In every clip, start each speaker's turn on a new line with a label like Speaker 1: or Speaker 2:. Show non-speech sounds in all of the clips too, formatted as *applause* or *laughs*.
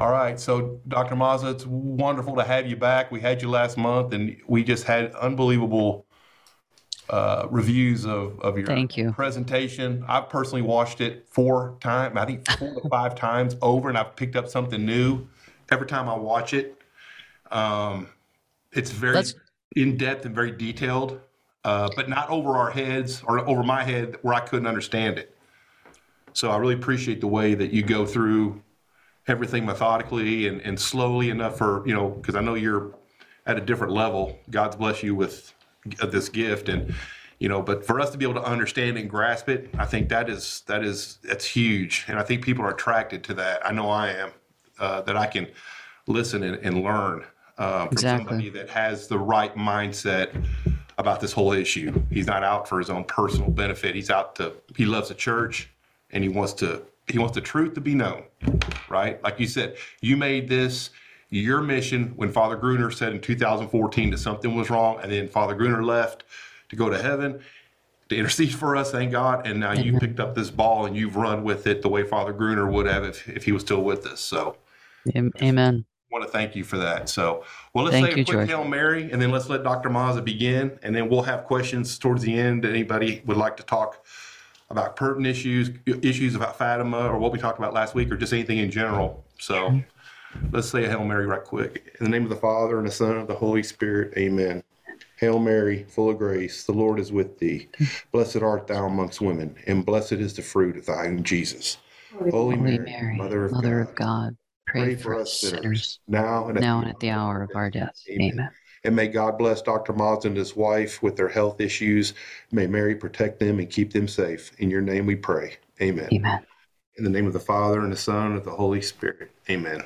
Speaker 1: All right, so Dr. Mazza, it's wonderful to have you back. We had you last month, and we just had unbelievable uh, reviews of, of your
Speaker 2: Thank you.
Speaker 1: presentation. I've personally watched it four times, I think four to five times over, and I've picked up something new every time I watch it. Um, it's very
Speaker 2: Let's-
Speaker 1: in depth and very detailed, uh, but not over our heads or over my head where I couldn't understand it. So I really appreciate the way that you go through everything methodically and, and slowly enough for, you know, because I know you're at a different level. God's bless you with uh, this gift and, you know, but for us to be able to understand and grasp it, I think that is, that is, that's huge. And I think people are attracted to that. I know I am, uh, that I can listen and, and learn uh, from
Speaker 2: Exactly.
Speaker 1: somebody that has the right mindset about this whole issue. He's not out for his own personal benefit. He's out to, he loves the church and he wants to, he wants the truth to be known, right? Like you said, you made this your mission when Father Gruner said in 2014 that something was wrong, and then Father Gruner left to go to heaven to intercede for us, thank God. And now you picked up this ball and you've run with it the way Father Gruner would have if, if he was still with us. So
Speaker 2: Am- Amen.
Speaker 1: want to thank you for that. So, well, let's
Speaker 2: Thank
Speaker 1: say a
Speaker 2: you,
Speaker 1: quick
Speaker 2: George.
Speaker 1: Hail Mary, and then let's let Dr. Mazza begin, and then we'll have questions towards the end. Anybody would like to talk about pertinent issues, issues about Fatima, or what we talked about last week, or just anything in general. So, let's say a Hail Mary right quick. In the name of the Father, and the Son, and the Holy Spirit, amen. Hail Mary, full of grace, the Lord is with thee. Blessed art thou amongst women, and blessed is the fruit of thy womb, Jesus. Holy,
Speaker 2: Holy
Speaker 1: Mary,
Speaker 2: Mary,
Speaker 1: Mother of
Speaker 2: Mother
Speaker 1: God,
Speaker 2: of God, pray, for us sinners,
Speaker 1: now and at
Speaker 2: now
Speaker 1: the
Speaker 2: and at the hour of our death.
Speaker 1: Amen.
Speaker 2: Amen.
Speaker 1: And may God bless Dr. Moz and his wife with their health issues. May Mary protect them and keep them safe. In your name we pray. Amen.
Speaker 2: Amen.
Speaker 1: In the name of the Father and the Son and of the Holy Spirit. Amen.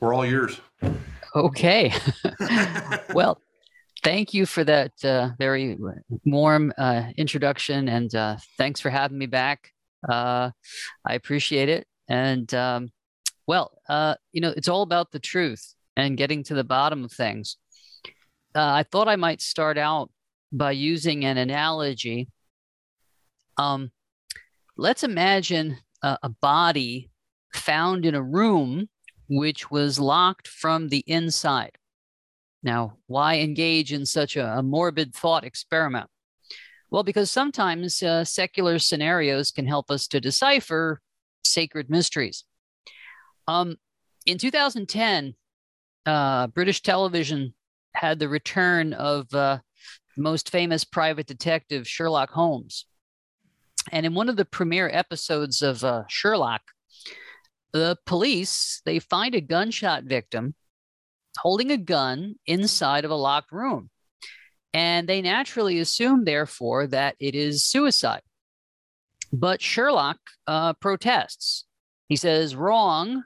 Speaker 1: We're all yours.
Speaker 2: Okay. *laughs* well, thank you for that uh, very warm uh, introduction, and uh, thanks for having me back. Uh, I appreciate it. And um, well, uh, you know, it's all about the truth and getting to the bottom of things. Uh, I thought I might start out by using an analogy. Um, let's imagine a, a body found in a room which was locked from the inside. Now, why engage in such a, a morbid thought experiment? Well, because sometimes uh, secular scenarios can help us to decipher sacred mysteries. Um, in 2010, uh, British television had the return of uh, most famous private detective, Sherlock Holmes. And in one of the premiere episodes of uh, Sherlock, the police they find a gunshot victim holding a gun inside of a locked room. And they naturally assume therefore that it is suicide. But sherlock uh, protests. He says wrong.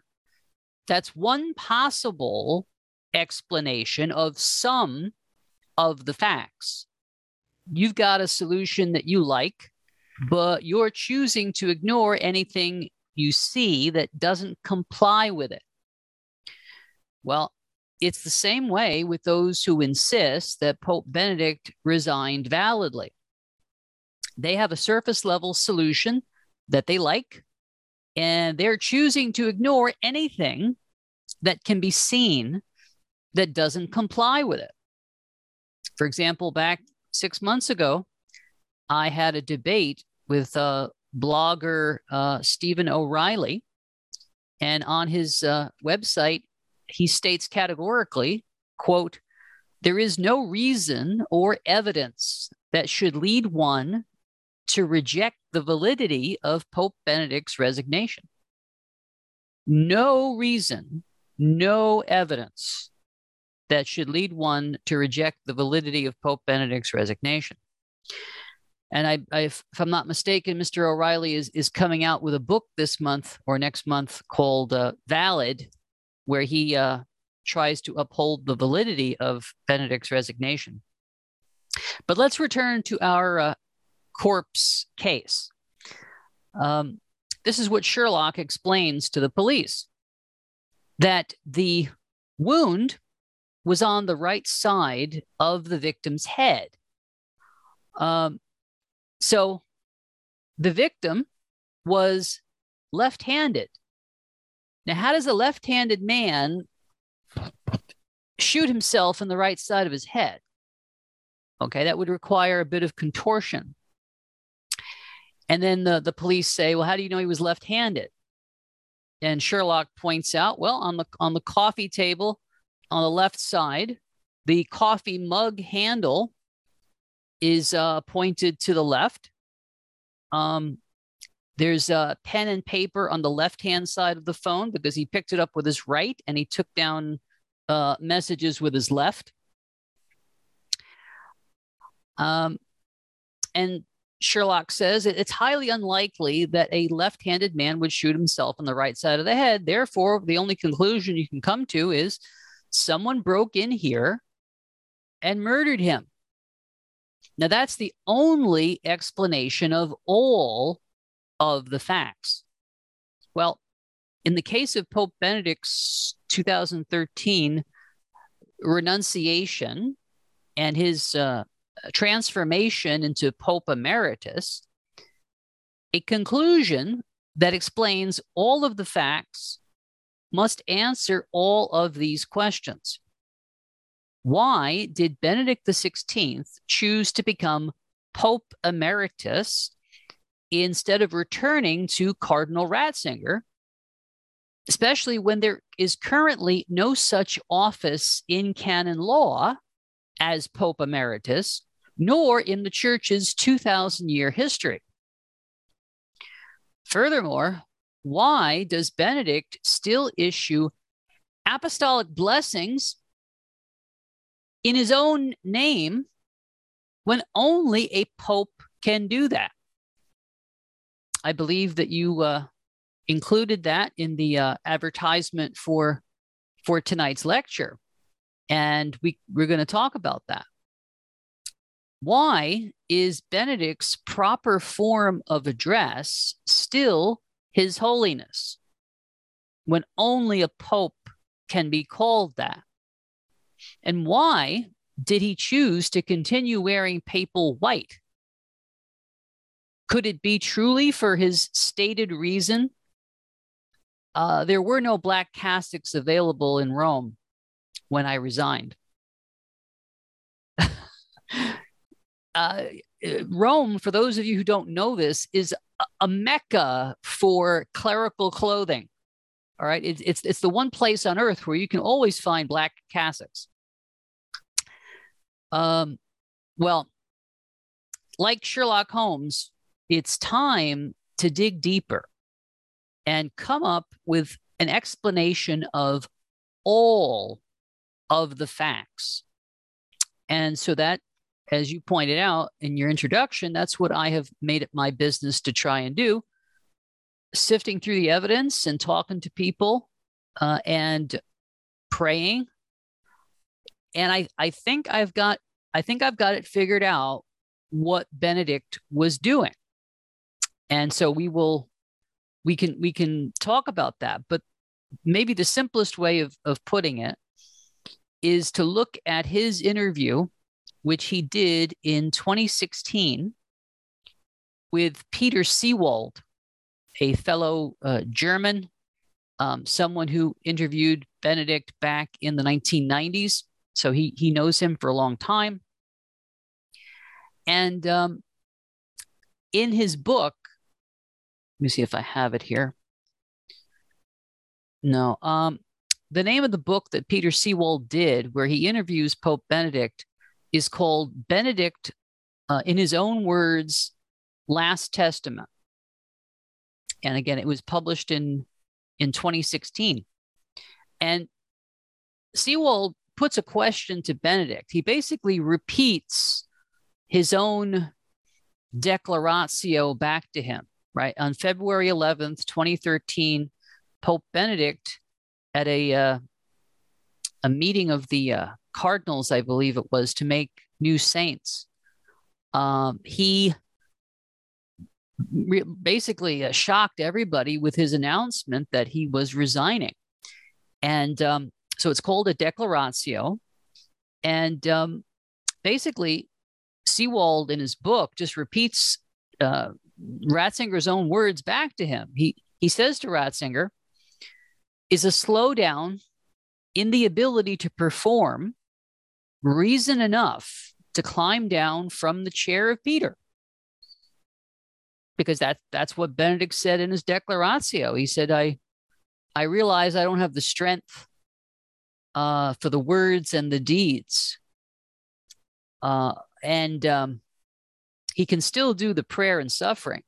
Speaker 2: That's one possible explanation of some of the facts you've got a solution that you like but you're choosing to ignore anything you see that doesn't comply with it. Well, it's the same way with those who insist that Pope Benedict resigned validly. They have a surface level solution that they like, and they're choosing to ignore anything that can be seen that doesn't comply with it. For example, back six months ago, I had a debate with uh, blogger uh, Stephen O'Reilly. And on his uh, website, he states categorically, quote, there is no reason or evidence that should lead one to reject the validity of Pope Benedict's resignation. No reason, no evidence that should lead one to reject the validity of Pope Benedict's resignation. And I, I, if I'm not mistaken, Mr. O'Reilly is is coming out with a book this month or next month called uh, "Valid," where he uh, tries to uphold the validity of Benedict's resignation. But let's return to our uh, corpse case. Um, this is what Sherlock explains to the police: that the wound was on the right side of the victim's head. Um, so the victim was left handed Now, how does a left handed man shoot himself in the right side of his head? Okay, that would require a bit of contortion. And then the, the police say, well, how do you know he was left handed? And Sherlock points out, well, on the on the coffee table on the left side, the coffee mug handle is uh, pointed to the left. Um, there's a pen and paper on the left hand side of the phone because he picked it up with his right and he took down uh, messages with his left. Um, and Sherlock says it's highly unlikely that a left handed man would shoot himself on the right side of the head. Therefore, the only conclusion you can come to is someone broke in here and murdered him. Now, that's the only explanation of all of the facts. Well, in the case of Pope Benedict's 2013 renunciation and his uh, transformation into Pope Emeritus, a conclusion that explains all of the facts must answer all of these questions. Why did Benedict XVI choose to become Pope Emeritus instead of returning to Cardinal Ratzinger, especially when there is currently no such office in canon law as Pope Emeritus, nor in the church's 2,000 year history. Furthermore, why does Benedict still issue apostolic blessings in his own name when only a pope can do that? I believe that you uh, included that in the uh, advertisement for for tonight's lecture, and we we're going to talk about that. Why is Benedict's proper form of address still His Holiness when only a pope can be called that? And why did he choose to continue wearing papal white? Could it be truly for his stated reason? Uh, there were no black cassocks available in Rome when I resigned. *laughs* uh, Rome, for those of you who don't know this, is a, mecca for clerical clothing. All right, it's, it's it's the one place on earth where you can always find black cassocks. Um, well, like Sherlock Holmes, it's time to dig deeper and come up with an explanation of all of the facts. And so that as you pointed out in your introduction, that's what I have made it my business to try and do sifting through the evidence and talking to people uh, and praying. And I, I think I've got I think I've got it figured out what Benedict was doing. And so we will we can we can talk about that. But maybe the simplest way of, of putting it is to look at his interview which he did in 2016 with Peter Seewald, a fellow uh, German, um, someone who interviewed Benedict back in the 1990s. So he, he knows him for a long time. And um, in his book, let me see if I have it here. No. Um, the name of the book that Peter Seewald did, where he interviews Pope Benedict, is called Benedict, uh, in his own words, Last Testament. And again, it was published in, in 2016. And Seewald puts a question to Benedict. He basically repeats his own declaratio back to him, right? On February 11th, 2013, Pope Benedict at a uh, a meeting of the uh, cardinals, I believe it was, to make new saints. Um, he re- basically uh, shocked everybody with his announcement that he was resigning. And um, so it's called a declaratio. And um, basically, Seewald in his book just repeats uh, Ratzinger's own words back to him. He he says to Ratzinger, is a slowdown in the ability to perform reason enough to climb down from the chair of Peter. Because that, that's what Benedict said in his declaratio. He said, I, I realize I don't have the strength uh, for the words and the deeds. Uh, and um, he can still do the prayer and suffering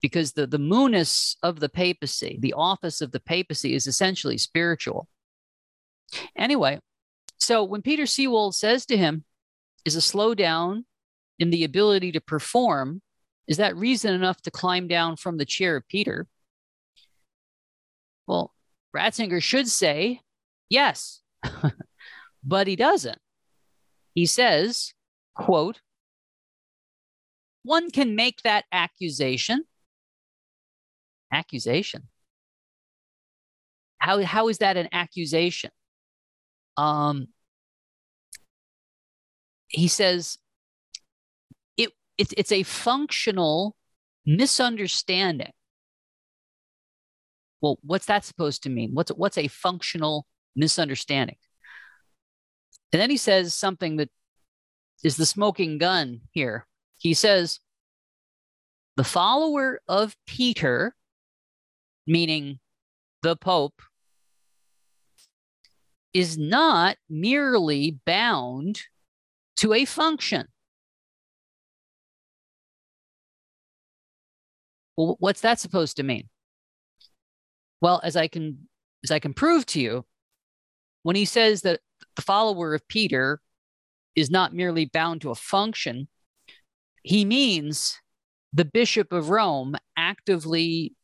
Speaker 2: because the, the munus of the papacy, the office of the papacy, is essentially spiritual. Anyway, so when Peter Seewald says to him, is a slowdown in the ability to perform, is that reason enough to climb down from the chair of Peter? Well, Ratzinger should say yes, *laughs* but he doesn't. He says, quote, one can make that accusation. Accusation. How, how is that an accusation? Um, he says it, it it's a functional misunderstanding. Well, what's that supposed to mean? What's what's a functional misunderstanding? And then he says something that is the smoking gun here. He says, the follower of Peter, meaning the Pope, is not merely bound to a function. Well, what's that supposed to mean? Well, as I can as I can prove to you, when he says that the follower of Peter is not merely bound to a function, he means the Bishop of Rome actively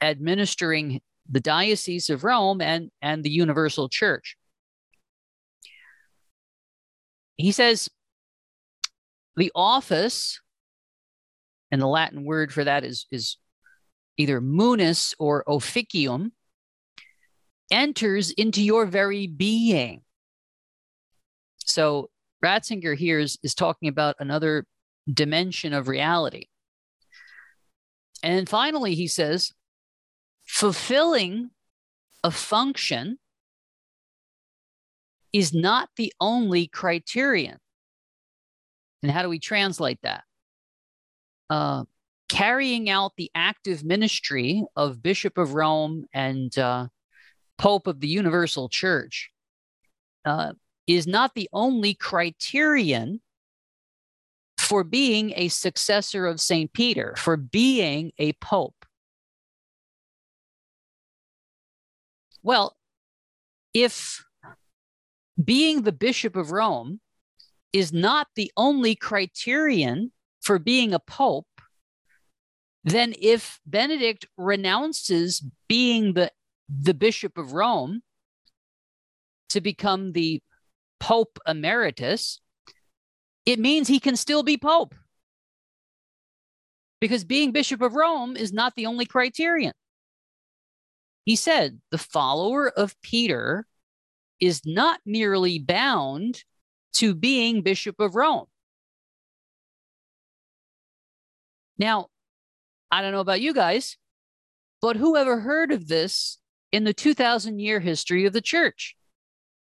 Speaker 2: administering the Diocese of Rome and, and the Universal Church. He says the office, and the Latin word for that is, is either munus or officium, enters into your very being. So Ratzinger here is, is talking about another dimension of reality. And finally, he says, fulfilling a function is not the only criterion. And how do we translate that? Uh, carrying out the active ministry of Bishop of Rome and uh, Pope of the Universal Church uh, is not the only criterion for being a successor of St. Peter, for being a pope. Well, if being the Bishop of Rome is not the only criterion for being a pope, then if Benedict renounces being the, the Bishop of Rome to become the Pope Emeritus, it means he can still be Pope. Because being Bishop of Rome is not the only criterion. He said, the follower of Peter is not merely bound to being Bishop of Rome. Now, I don't know about you guys, but who ever heard of this in the 2000 year history of the church?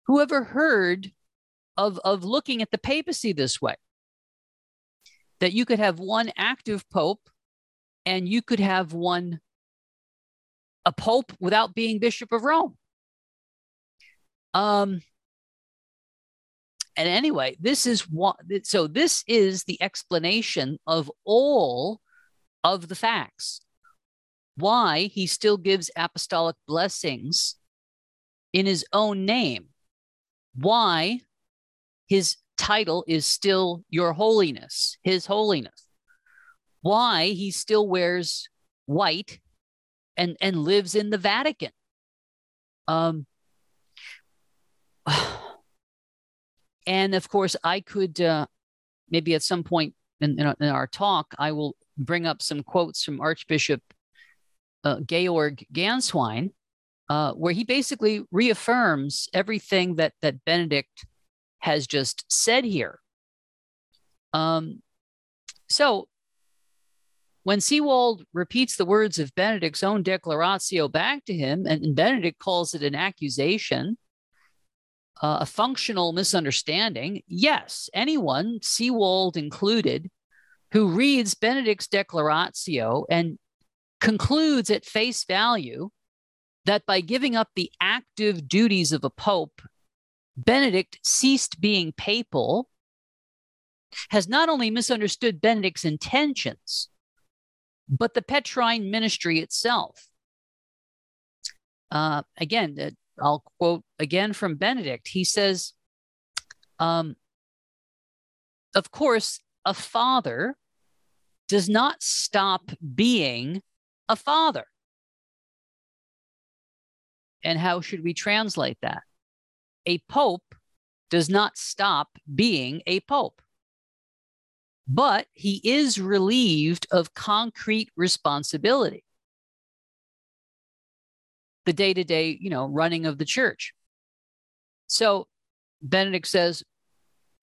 Speaker 2: Who ever heard of, of looking at the papacy this way? That you could have one active pope and you could have one a pope without being bishop of Rome. Um, and anyway, this is what, so this is the explanation of all of the facts. Why he still gives apostolic blessings in his own name. Why his title is still Your Holiness, His Holiness. Why he still wears white and, and lives in the Vatican. Um, *sighs* and of course, I could uh, maybe at some point in, in, in, our talk, I will bring up some quotes from Archbishop uh, Georg Gänswein, uh, where he basically reaffirms everything that that Benedict has just said here. Um, so when Seewald repeats the words of Benedict's own declaratio back to him, and Benedict calls it an accusation, uh, a functional misunderstanding, yes, anyone, Seewald included, who reads Benedict's declaratio and concludes at face value that by giving up the active duties of a pope, Benedict ceased being papal, has not only misunderstood Benedict's intentions, but the Petrine ministry itself. Uh, again, uh, I'll quote again from Benedict. He says, um, Of course, a father does not stop being a father. And how should we translate that? A pope does not stop being a pope but he is relieved of concrete responsibility the day-to-day you know running of the church. So benedict says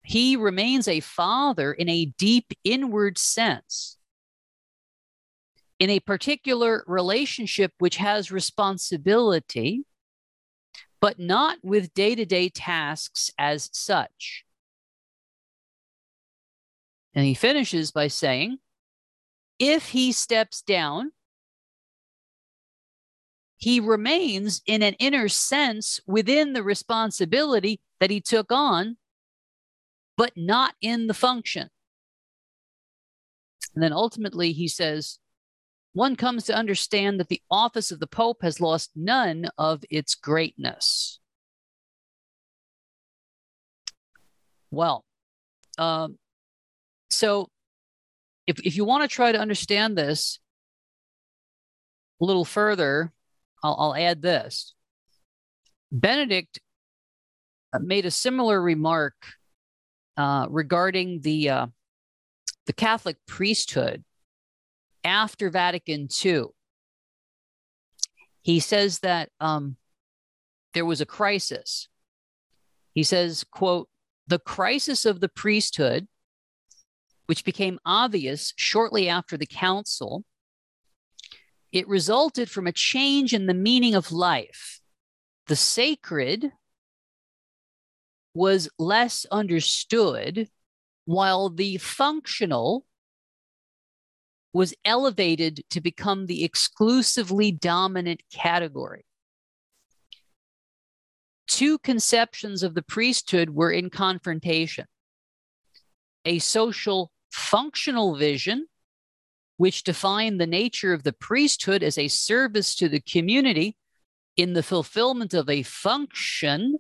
Speaker 2: he remains a father in a deep inward sense in a particular relationship which has responsibility but not with day-to-day tasks as such. And he finishes by saying, if he steps down, he remains in an inner sense within the responsibility that he took on, but not in the function. And then ultimately, he says, one comes to understand that the office of the Pope has lost none of its greatness. Well, um, so if, if you want to try to understand this a little further, I'll, I'll add this. Benedict uh, made a similar remark uh, regarding the uh, the Catholic priesthood after Vatican II. He says that um, there was a crisis. He says, "quote The crisis of the priesthood which became obvious shortly after the council, it resulted from a change in the meaning of life. The sacred was less understood, while the functional was elevated to become the exclusively dominant category. Two conceptions of the priesthood were in confrontation a social functional vision, which define the nature of the priesthood as a service to the community in the fulfillment of a function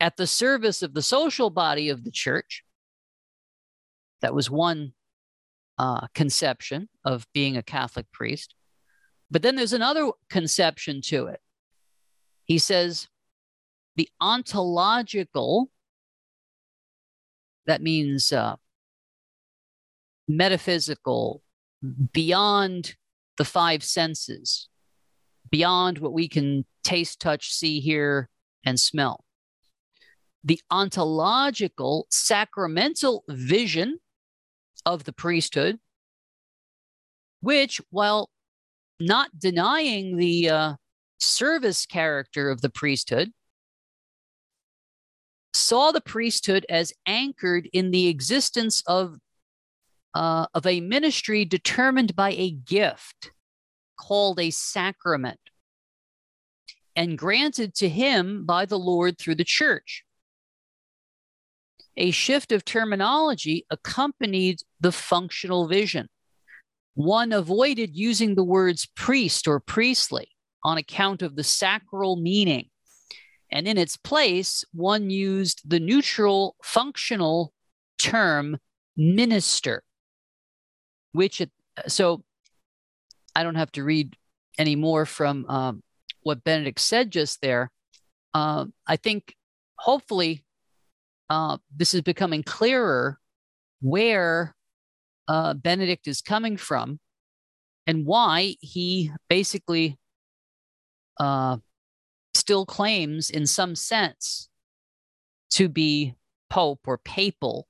Speaker 2: at the service of the social body of the church. That was one uh, conception of being a Catholic priest. But then there's another conception to it. He says the ontological, that means uh, metaphysical, beyond the five senses, beyond what we can taste, touch, see, hear, and smell. The ontological, sacramental vision of the priesthood, which, while not denying the uh, service character of the priesthood, saw the priesthood as anchored in the existence of uh, of a ministry determined by a gift called a sacrament and granted to him by the Lord through the church. A shift of terminology accompanied the functional vision. One avoided using the words priest or priestly on account of the sacral meaning. And in its place, one used the neutral functional term minister which it, so I don't have to read any more from um, what Benedict said just there. Uh, I think hopefully uh, this is becoming clearer where uh, Benedict is coming from and why he basically uh, still claims, in some sense, to be pope or papal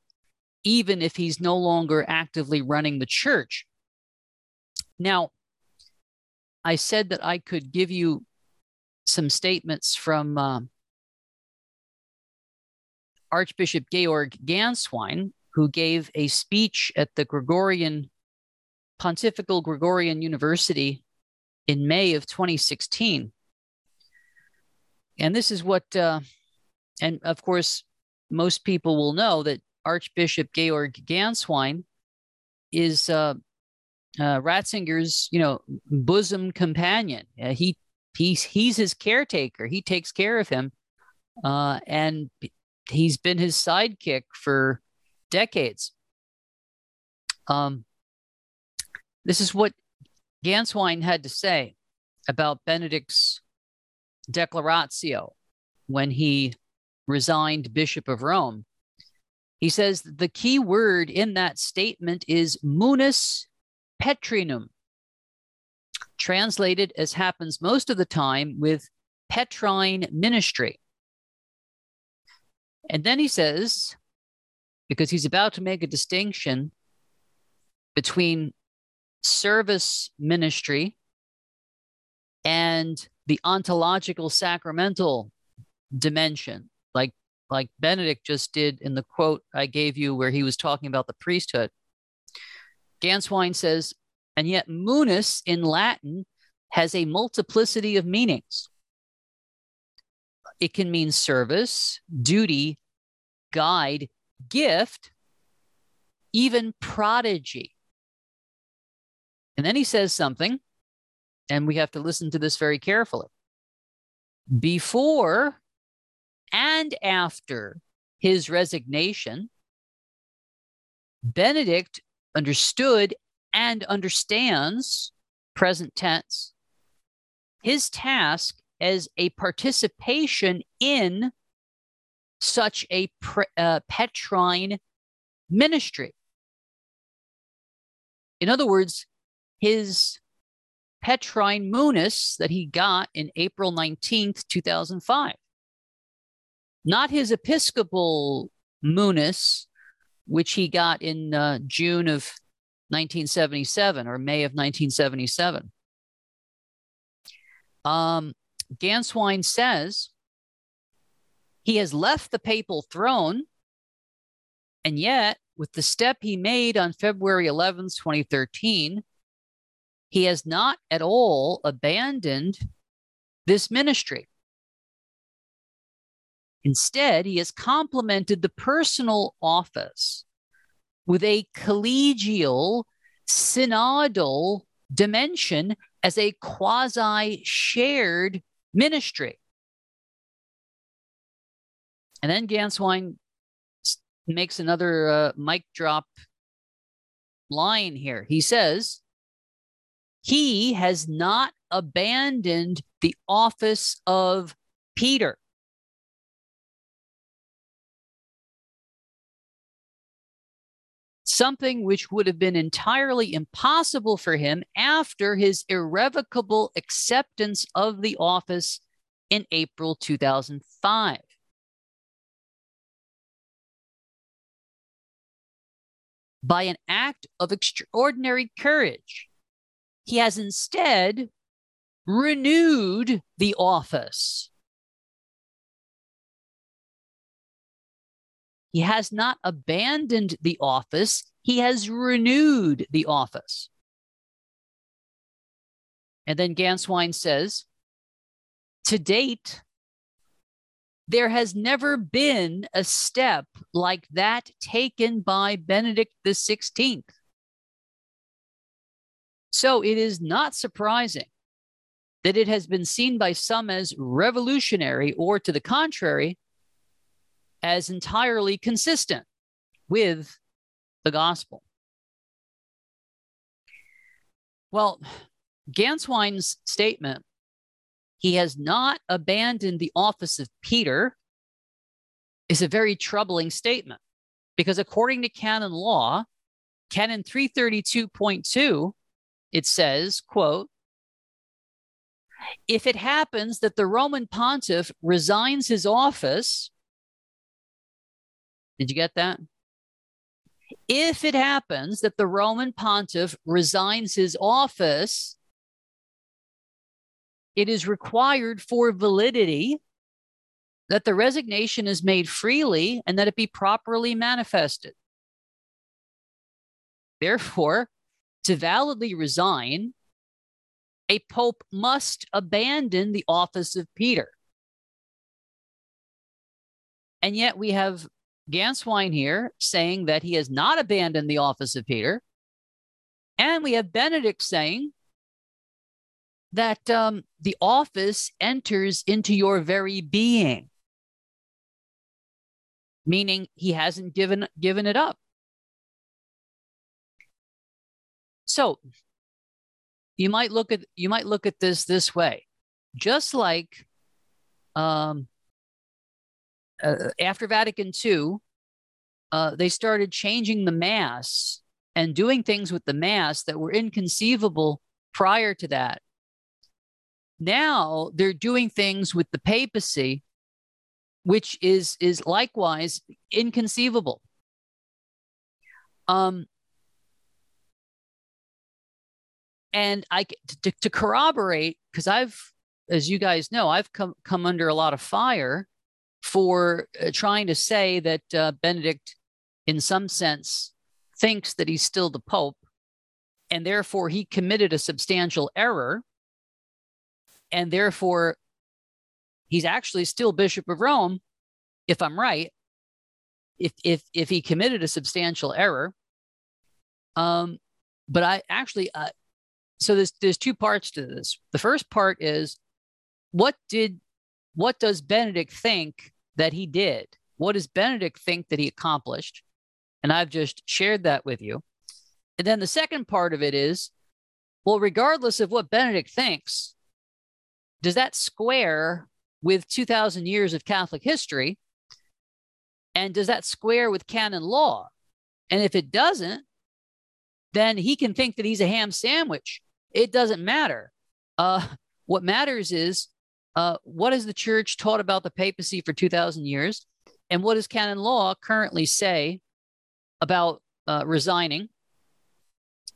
Speaker 2: even if he's no longer actively running the church. Now, I said that I could give you some statements from uh, Archbishop Georg Gänswein, who gave a speech at the Gregorian Pontifical Gregorian University in May of 2016. And this is what, uh, and of course, most people will know that Archbishop Georg Gänswein is uh, uh, Ratzinger's, you know, bosom companion. Uh, he he's he's his caretaker. He takes care of him, uh, and he's been his sidekick for decades. Um, this is what Gänswein had to say about Benedict's declaratio when he resigned Bishop of Rome. He says the key word in that statement is munus petrinum, translated as happens most of the time with Petrine ministry. And then he says, because he's about to make a distinction between service ministry and the ontological sacramental dimension, like like Benedict just did in the quote I gave you where he was talking about the priesthood. Gänswein says, and yet munus in Latin has a multiplicity of meanings. It can mean service, duty, guide, gift, even prodigy. And then he says something, and we have to listen to this very carefully. Before and after his resignation, Benedict understood and understands present tense his task as a participation in such a uh, Petrine ministry. In other words, his Petrine Munus that he got in April 19th, 2005. Not his Episcopal Munus, which he got in uh, June of 1977 or May of 1977. Um, Gänswein says he has left the papal throne, and yet, with the step he made on February 11th, 2013, he has not at all abandoned this ministry. Instead, he has complemented the personal office with a collegial, synodal dimension as a quasi shared ministry. And then Gänswein makes another uh, mic drop line here. He says, He has not abandoned the office of Peter. Something which would have been entirely impossible for him after his irrevocable acceptance of the office in April 2005. By an act of extraordinary courage, he has instead renewed the office He has not abandoned the office, he has renewed the office. And then Gänswein says, to date, there has never been a step like that taken by Benedict XVI. So it is not surprising that it has been seen by some as revolutionary, or to the contrary, as entirely consistent with the gospel. Well, Gänswein's statement, he has not abandoned the office of Peter, is a very troubling statement because according to canon law, canon 332.2, it says, quote, if it happens that the Roman pontiff resigns his office did you get that? If it happens that the Roman pontiff resigns his office, it is required for validity that the resignation is made freely and that it be properly manifested. Therefore, to validly resign, a pope must abandon the office of Peter. And yet we have Gänswein here saying that he has not abandoned the office of Peter. And we have Benedict saying that um, the office enters into your very being, meaning he hasn't given, given it up. So you might look at you might look at this this way, just like um, uh, after Vatican II, uh, they started changing the Mass and doing things with the Mass that were inconceivable prior to that. Now they're doing things with the papacy, which is is likewise inconceivable. Um, and I to, to corroborate because I've, as you guys know, I've come come under a lot of fire for uh, trying to say that uh, Benedict, in some sense, thinks that he's still the Pope, and therefore he committed a substantial error, and therefore he's actually still Bishop of Rome, if I'm right. If if if he committed a substantial error, um, but I actually, uh, so there's there's two parts to this. The first part is what did what does Benedict think that he did? What does Benedict think that he accomplished? And I've just shared that with you. And then the second part of it is well, regardless of what Benedict thinks, does that square with 2,000 years of Catholic history? And does that square with canon law? And if it doesn't, then he can think that he's a ham sandwich. It doesn't matter. Uh, what matters is uh, what has the church taught about the papacy for 2,000 years? And what does canon law currently say about uh, resigning?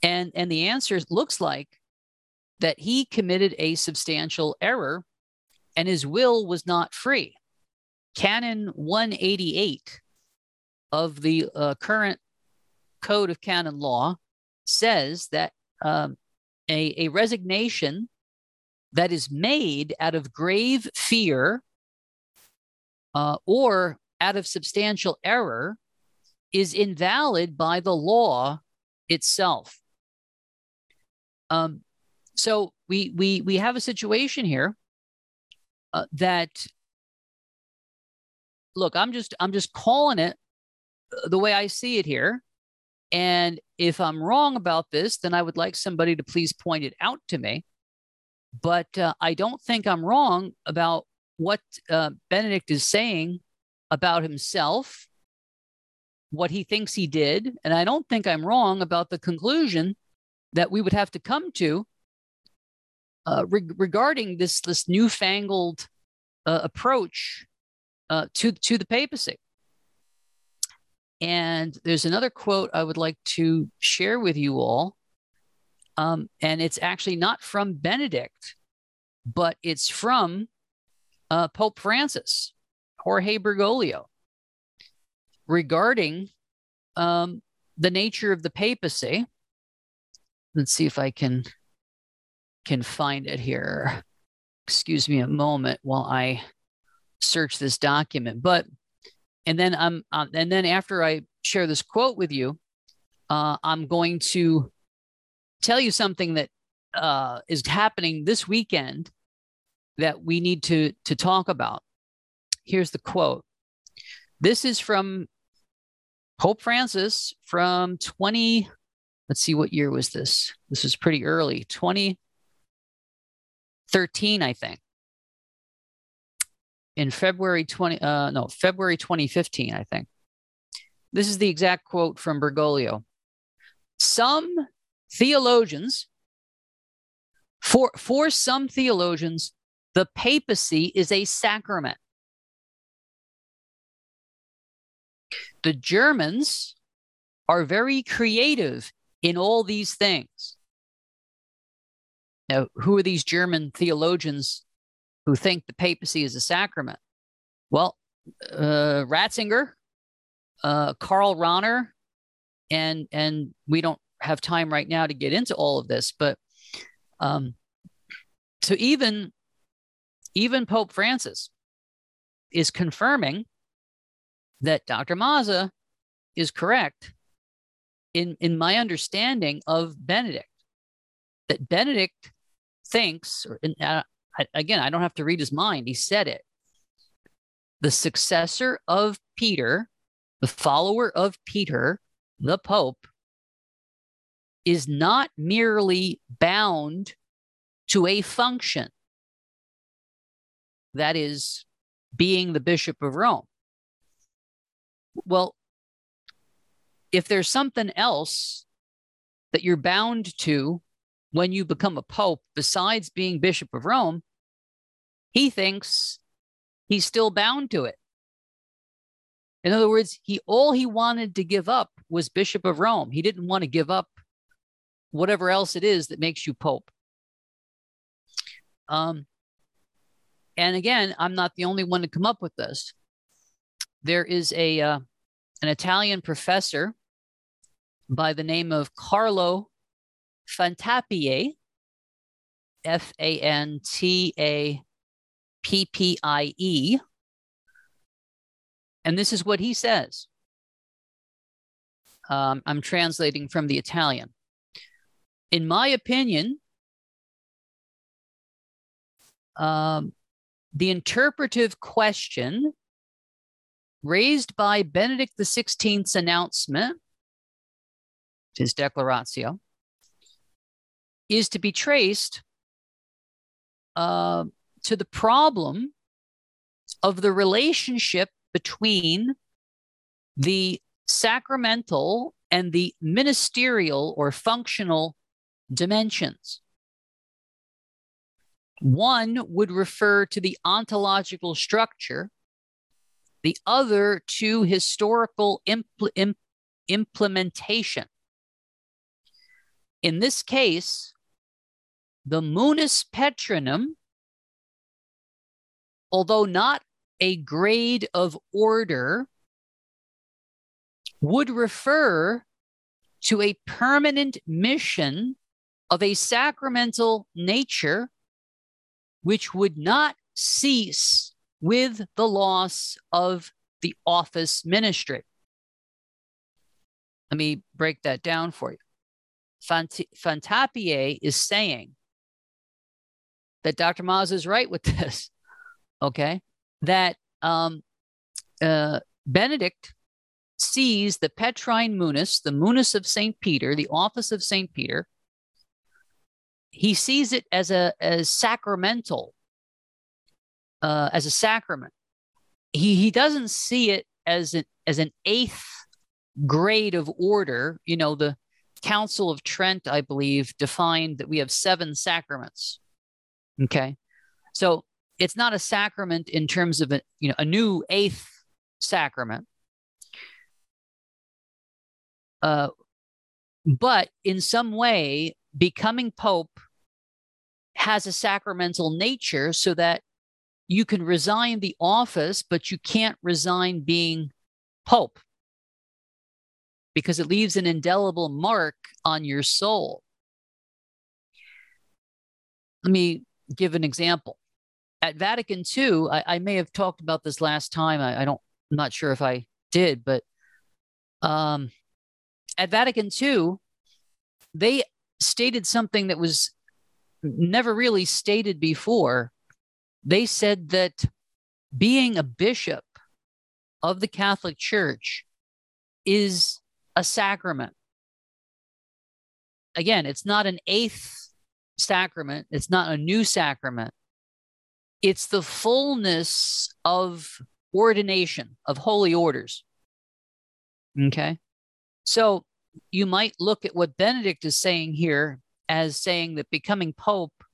Speaker 2: And, and the answer looks like that he committed a substantial error and his will was not free. Canon 188 of the uh, current Code of Canon Law says that um, a, a resignation that is made out of grave fear uh, or out of substantial error is invalid by the law itself. Um, so we we we have a situation here uh, that look, I'm just I'm just calling it the way I see it here. And if I'm wrong about this, then I would like somebody to please point it out to me. But uh, I don't think I'm wrong about what uh, Benedict is saying about himself, what he thinks he did. And I don't think I'm wrong about the conclusion that we would have to come to uh, re- regarding this, this newfangled uh, approach uh, to, to the papacy. And there's another quote I would like to share with you all um, and it's actually not from Benedict, but it's from uh, Pope Francis, Jorge Bergoglio, regarding um, the nature of the papacy. Let's see if I can can find it here. Excuse me a moment while I search this document. But and then I'm um, and then after I share this quote with you, uh, I'm going to tell you something that uh, is happening this weekend that we need to to talk about. Here's the quote. This is from Pope Francis from 20 let's see what year was this? This is pretty early. 2013 I think. In February 20 uh no, February 2015 I think. This is the exact quote from Bergoglio. Some theologians, for, for some theologians, the papacy is a sacrament. The Germans are very creative in all these things. Now, who are these German theologians who think the papacy is a sacrament? Well, uh, Ratzinger, uh, Karl Rahner, and and we don't have time right now to get into all of this, but um, so even even Pope Francis is confirming that Dr. Mazza is correct in in my understanding of Benedict. That Benedict thinks, or uh, again, I don't have to read his mind. He said it. The successor of Peter, the follower of Peter, the Pope, is not merely bound to a function, that is, being the Bishop of Rome. Well, if there's something else that you're bound to when you become a pope besides being Bishop of Rome, he thinks he's still bound to it. In other words, he all he wanted to give up was Bishop of Rome. He didn't want to give up whatever else it is that makes you pope. Um, and again, I'm not the only one to come up with this. There is a uh, an Italian professor by the name of Carlo Fantappie, F A N T A P P I E. And this is what he says. Um, I'm translating from the Italian. In my opinion, um, the interpretive question raised by Benedict XVI's announcement, his declaratio, is to be traced uh, to the problem of the relationship between the sacramental and the ministerial or functional dimensions. One would refer to the ontological structure, the other to historical impl- imp- implementation. In this case, the munus petrinum, although not a grade of order, would refer to a permanent mission of a sacramental nature which would not cease with the loss of the office ministry. Let me break that down for you. Fant- Fantappie is saying that Dr. Maz is right with *laughs* this, okay? That um, uh, Benedict sees the Petrine Munus, the Munus of St. Peter, the office of St. Peter, he sees it as a as sacramental, uh, as a sacrament. He he doesn't see it as an as an eighth grade of order. You know, the Council of Trent, I believe, defined that we have seven sacraments. Okay, so it's not a sacrament in terms of a you know a new eighth sacrament. Uh, but in some way, becoming pope has a sacramental nature so that you can resign the office, but you can't resign being pope because it leaves an indelible mark on your soul. Let me give an example. At Vatican II, I, I may have talked about this last time. I, I, don't, I'm not sure if I did, but um, at Vatican II, they stated something that was never really stated before. They said that being a bishop of the Catholic Church is a sacrament. Again, it's not an eighth sacrament, it's not a new sacrament. It's the fullness of ordination, of holy orders. Okay. So you might look at what Benedict is saying here as saying that becoming pope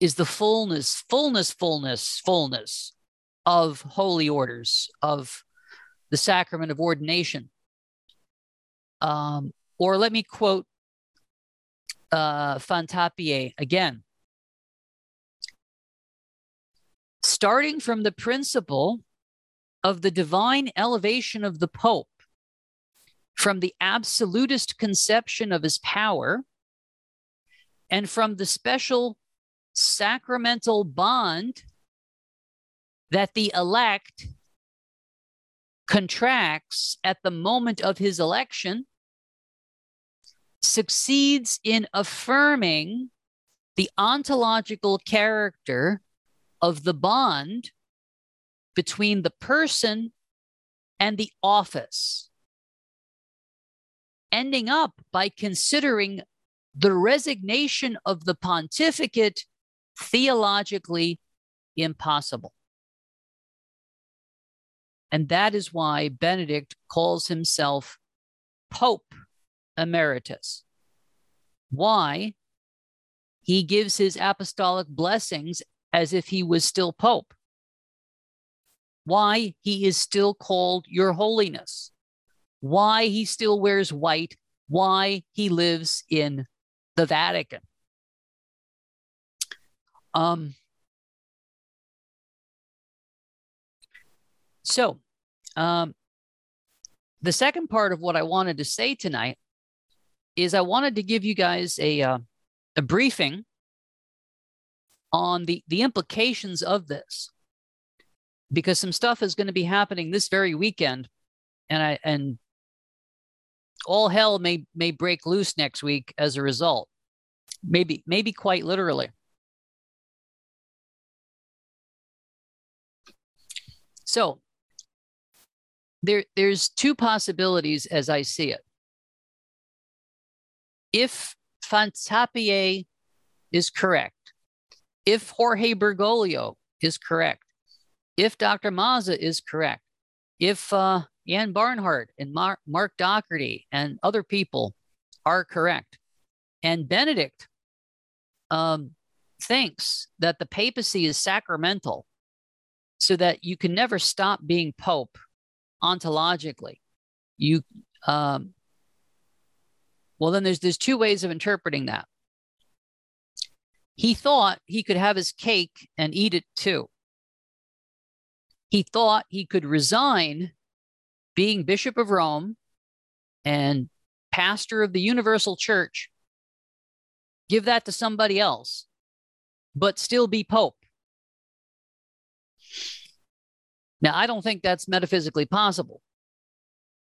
Speaker 2: is the fullness, fullness, fullness, fullness of holy orders, of the sacrament of ordination. Um, or let me quote uh, again. Starting from the principle of the divine elevation of the Pope, from the absolutist conception of his power, and from the special sacramental bond that the elect contracts at the moment of his election succeeds in affirming the ontological character of the bond between the person and the office, ending up by considering the resignation of the pontificate theologically impossible. And that is why Benedict calls himself Pope Emeritus. Why? He gives his apostolic blessings as if he was still Pope. Why he is still called Your Holiness. Why he still wears white. Why he lives in the Vatican. Um, so, um, the second part of what I wanted to say tonight is I wanted to give you guys a uh, a briefing on the the implications of this because some stuff is going to be happening this very weekend and I and all hell may may break loose next week as a result maybe maybe quite literally so there there's two possibilities as i see it if Fantappie is correct, if Jorge Bergoglio is correct, if Dr. Mazza is correct, if uh, Ann Barnhart and Mar- Mark Docherty and other people are correct, and Benedict um, thinks that the papacy is sacramental so that you can never stop being pope ontologically. You um, well, then there's there's two ways of interpreting that. He thought he could have his cake and eat it too. He thought he could resign being Bishop of Rome and pastor of the Universal Church, give that to somebody else, but still be Pope. Now, I don't think that's metaphysically possible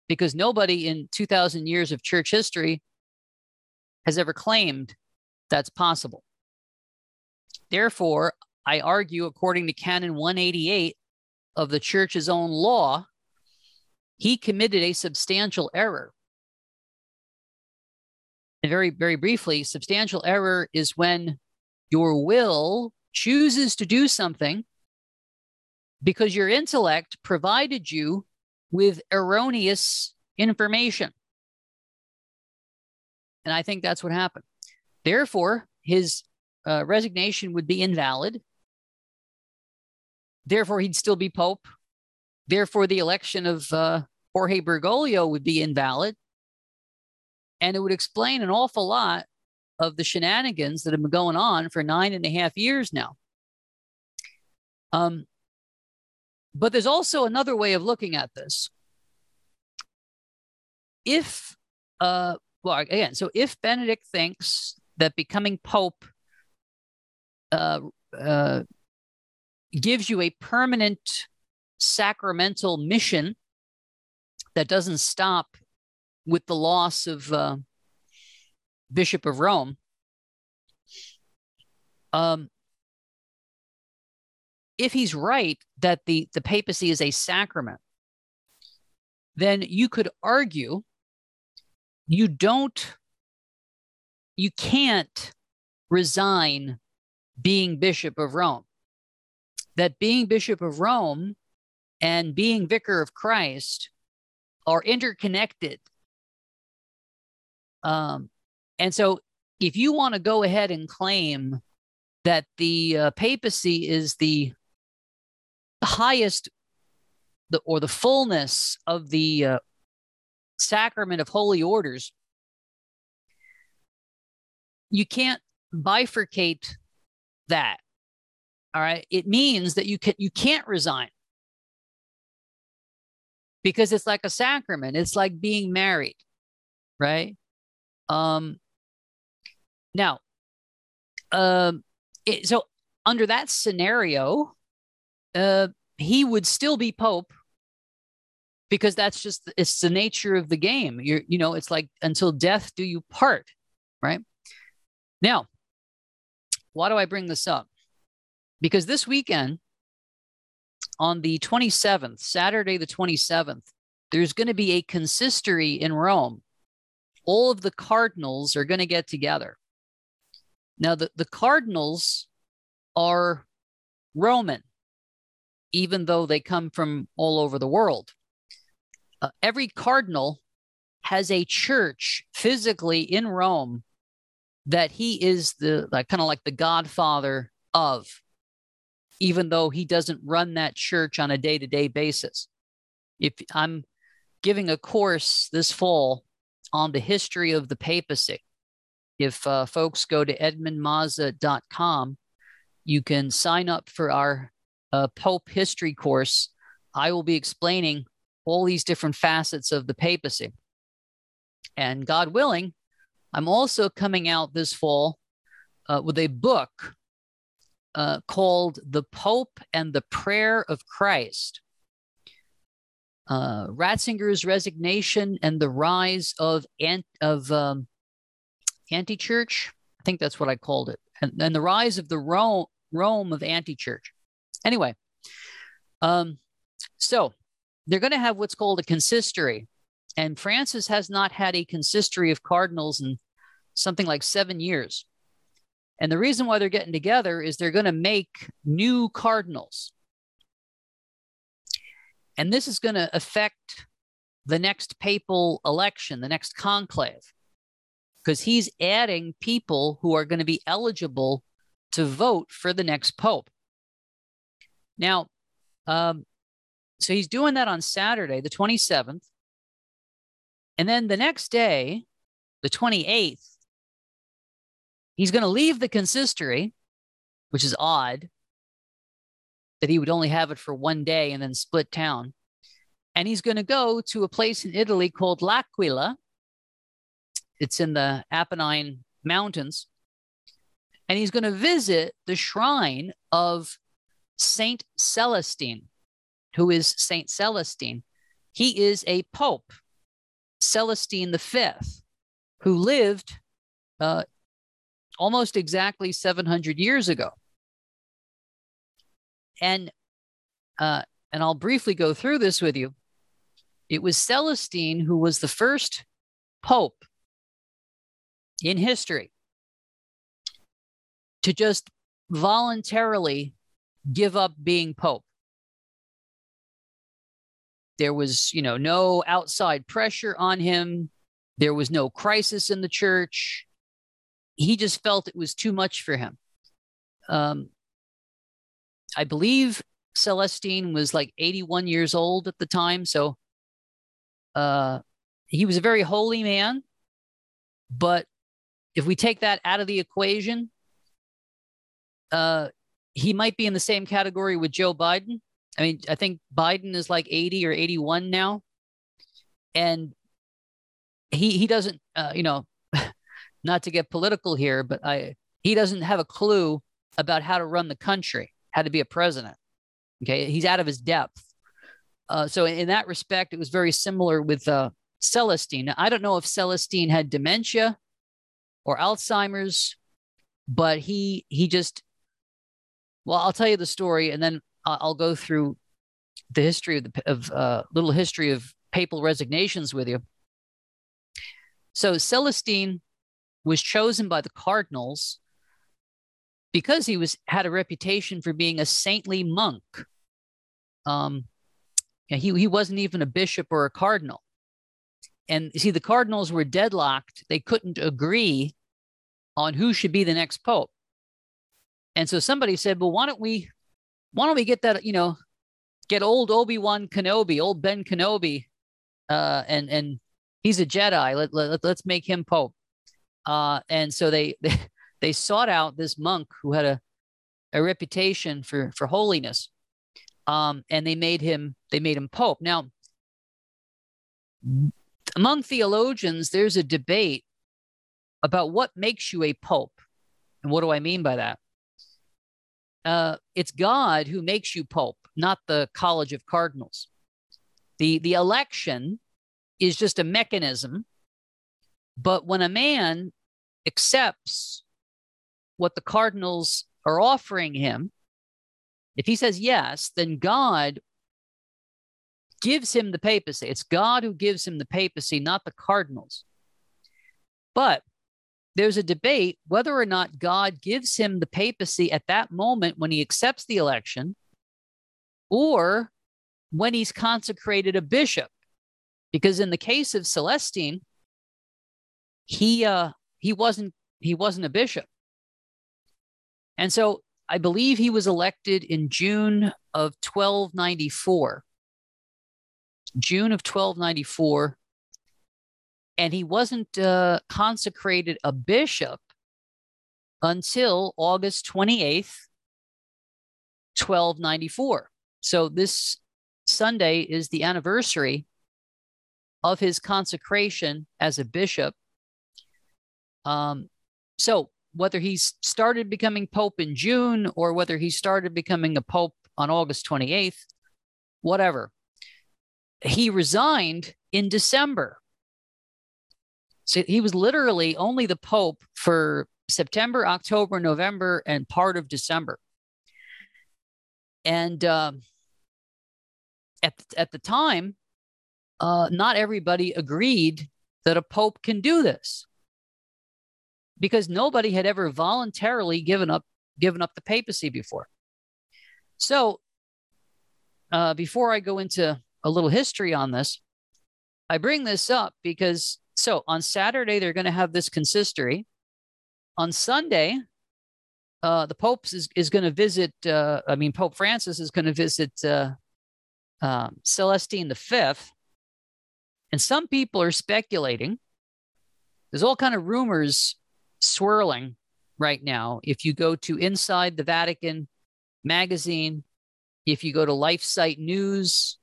Speaker 2: because nobody in 2,000 years of church history has ever claimed that's possible. Therefore, I argue, according to Canon 188 of the church's own law, he committed a substantial error. And very, very briefly, substantial error is when your will chooses to do something because your intellect provided you with erroneous information. And I think that's what happened. Therefore, his uh, resignation would be invalid. Therefore, he'd still be Pope. Therefore, the election of uh, Jorge Bergoglio would be invalid. And it would explain an awful lot of the shenanigans that have been going on for nine and a half years now. Um, but there's also another way of looking at this. If uh, well, again, so if Benedict thinks that becoming Pope uh, uh, gives you a permanent sacramental mission that doesn't stop with the loss of uh, Bishop of Rome, um, if he's right that the, the papacy is a sacrament, then you could argue you don't, you can't resign being Bishop of Rome. That being Bishop of Rome and being Vicar of Christ are interconnected. Um, and so, if you want to go ahead and claim that the uh, papacy is the highest the, or the fullness of the uh, sacrament of holy orders, you can't bifurcate that. All right. It means that you can you can't resign because it's like a sacrament. It's like being married, right? Um now um it, so under that scenario, uh he would still be pope because that's just it's the nature of the game. You're you know, it's like until death do you part, right? Now, why do I bring this up? Because this weekend, on the 27th, Saturday the 27th, there's going to be a consistory in Rome. All of the cardinals are going to get together. Now, the, the cardinals are Roman, even though they come from all over the world. Uh, every cardinal has a church physically in Rome that he is the like kind of like the godfather of even though he doesn't run that church on a day-to-day basis. If i'm giving a course this fall on the history of the papacy if uh, folks go to edmundmazza.com you can sign up for our uh, pope history course. I will be explaining all these different facets of the papacy. And god willing I'm also coming out this fall uh, with a book uh, called The Pope and the Prayer of Christ. Uh, Ratzinger's resignation and the rise of ant- of um, anti-church. I think that's what I called it, and, and the rise of the Rome Rome of anti-church. Anyway, um, so they're going to have what's called a consistory, and Francis has not had a consistory of cardinals in something like seven years. And the reason why they're getting together is they're going to make new cardinals. And this is going to affect the next papal election, the next conclave, because he's adding people who are going to be eligible to vote for the next pope. Now, um, so he's doing that on Saturday, the 27th. And then the next day, the 28th, he's going to leave the consistory, which is odd that he would only have it for one day and then split town. And he's going to go to a place in Italy called L'Aquila. It's in the Apennine Mountains. And he's going to visit the shrine of Saint Celestine, who is Saint Celestine. He is a pope, Celestine V, who lived uh, almost exactly 700 years ago. And uh, and I'll briefly go through this with you. It was Celestine who was the first pope in history to just voluntarily give up being pope. There was, you know, no outside pressure on him. There was no crisis in the church. He just felt it was too much for him. Um, I believe Celestine was like 81 years old at the time. So uh, he was a very holy man. But if we take that out of the equation, uh, he might be in the same category with Joe Biden. I mean, I think Biden is like 80 or 81 now. And he he doesn't uh, you know not to get political here, but I he doesn't have a clue about how to run the country, how to be a president. Okay, he's out of his depth. Uh, so in that respect, it was very similar with uh, Celestine. Now, I don't know if Celestine had dementia or Alzheimer's, but he he just well, I'll tell you the story, and then I'll go through the history of the of uh, little history of papal resignations with you. So Celestine was chosen by the Cardinals because he was had a reputation for being a saintly monk. Um, he he wasn't even a bishop or a cardinal. And see, the cardinals were deadlocked; they couldn't agree on who should be the next pope. And so somebody said, "Well, why don't we, why don't we get that? You know, get old Obi Wan Kenobi, old Ben Kenobi, uh, and and he's a Jedi. Let, let, let's make him Pope. Uh, and so they, *laughs* they, they sought out this monk who had a, a reputation for, for holiness. Um, and they made him, they made him Pope. Now, among theologians, there's a debate about what makes you a Pope. And what do I mean by that? Uh, it's God who makes you Pope, not the College of Cardinals. The, the election is just a mechanism. But when a man accepts what the cardinals are offering him, if he says yes, then God gives him the papacy. It's God who gives him the papacy, not the cardinals. But there's a debate whether or not God gives him the papacy at that moment when he accepts the election or when he's consecrated a bishop. Because in the case of Celestine, he uh he wasn't he wasn't a bishop. And so I believe he was elected in June of 1294. June of 1294. And he wasn't uh, consecrated a bishop until August 28th, 1294. So this Sunday is the anniversary of his consecration as a bishop. Um, so whether he started becoming pope in June or whether he started becoming a pope on August 28th, whatever, he resigned in December. So he was literally only the pope for September, October, November, and part of December. And um, at at the time, uh, not everybody agreed that a pope can do this because nobody had ever voluntarily given up given up the papacy before. So, uh, before I go into a little history on this, I bring this up because so on Saturday they're going to have this consistory. On Sunday, uh, the Pope is, is going to visit. Uh, I mean, Pope Francis is going to visit uh, um, Celestine V, and some people are speculating. There's all kind of rumors swirling right now. If you go to Inside the Vatican magazine, if you go to LifeSite News,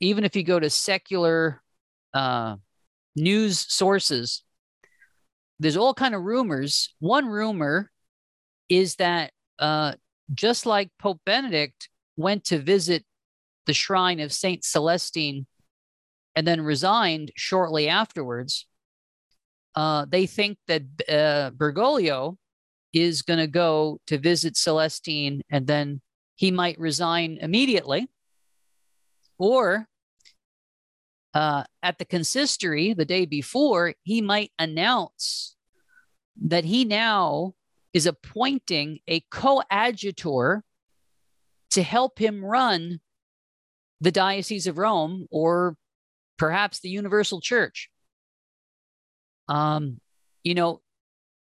Speaker 2: even if you go to secular uh, news sources, there's all kind of rumors. One rumor is that uh, just like Pope Benedict went to visit the shrine of Saint Celestine and then resigned shortly afterwards, uh, they think that uh, Bergoglio is going to go to visit Celestine and then he might resign immediately. Or uh, at the consistory the day before, he might announce that he now is appointing a coadjutor to help him run the Diocese of Rome or perhaps the Universal Church. Um, you know,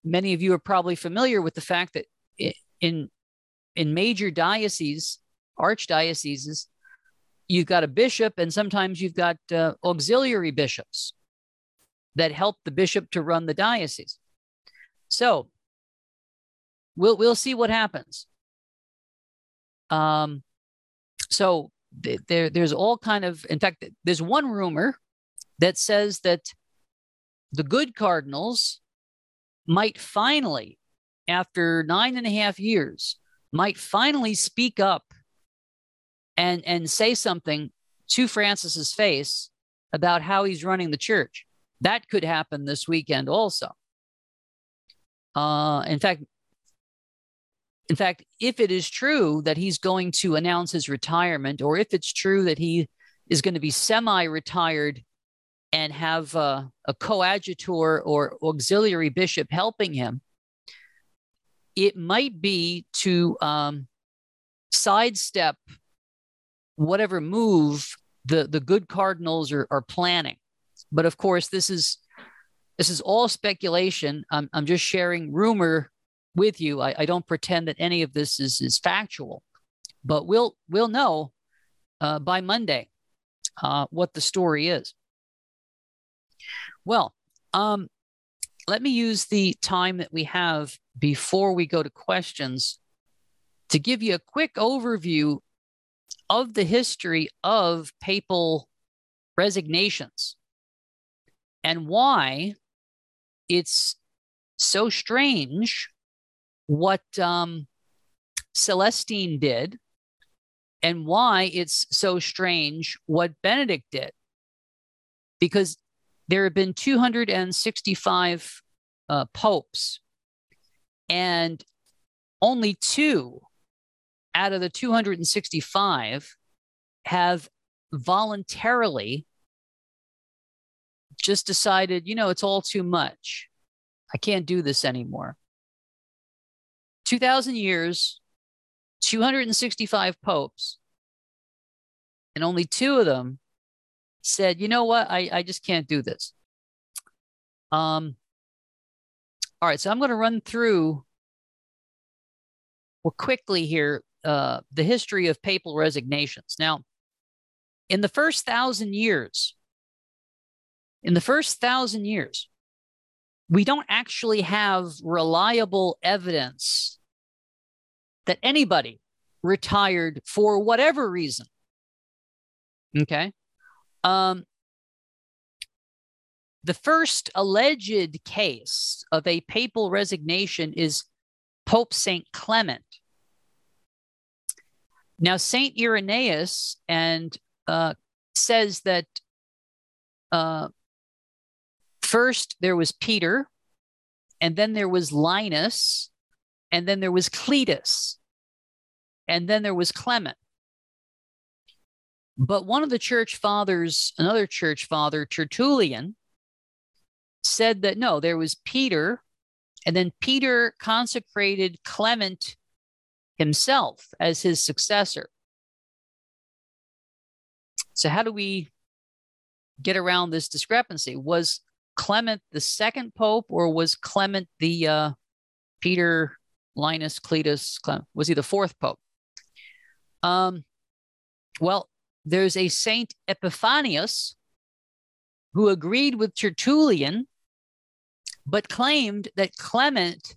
Speaker 2: many of you are probably familiar with the fact that in in major dioceses, archdioceses, you've got a bishop, and sometimes you've got uh, auxiliary bishops that help the bishop to run the diocese. So we'll we'll see what happens. Um, so there there's all kind of in fact there's one rumor that says that the good cardinals might finally after nine and a half years might finally speak up and and say something to francis's face about how he's running the church. That could happen this weekend also. Uh, in fact in fact, if it is true that he's going to announce his retirement, or if it's true that he is going to be semi retired and have uh, a coadjutor or auxiliary bishop helping him, it might be to um, sidestep whatever move the, the good cardinals are, are planning. But of course, this is this is all speculation. I'm, I'm just sharing rumor with you. I, I don't pretend that any of this is, is factual, but we'll we'll know uh, by Monday uh, what the story is. Well, um, let me use the time that we have before we go to questions to give you a quick overview of the history of papal resignations and why it's so strange what um, Celestine did and why it's so strange what Benedict did. Because there have been 265 uh, popes, and only two out of the 265 have voluntarily just decided, you know, it's all too much. I can't do this anymore. 2,000 years, 265 popes, and only two of them said, you know what, I, I just can't do this. Um, all right, so I'm going to run through well quickly here uh, the history of papal resignations. Now, in the first thousand years, in the first thousand years, we don't actually have reliable evidence that anybody retired for whatever reason. Okay. Um, the first alleged case of a papal resignation is Pope St. Clement. Now, St. Irenaeus and uh, says that uh, first there was Peter, and then there was Linus, and then there was Cletus, and then there was Clement. But one of the church fathers, another church father, Tertullian, said that no, there was Peter, and then Peter consecrated Clement himself as his successor. So, how do we get around this discrepancy? Was Clement the second pope, or was Clement the uh, Peter, Linus, Cletus? Clement? Was he the fourth pope? Um, well, there's a Saint Epiphanius who agreed with Tertullian, but claimed that Clement,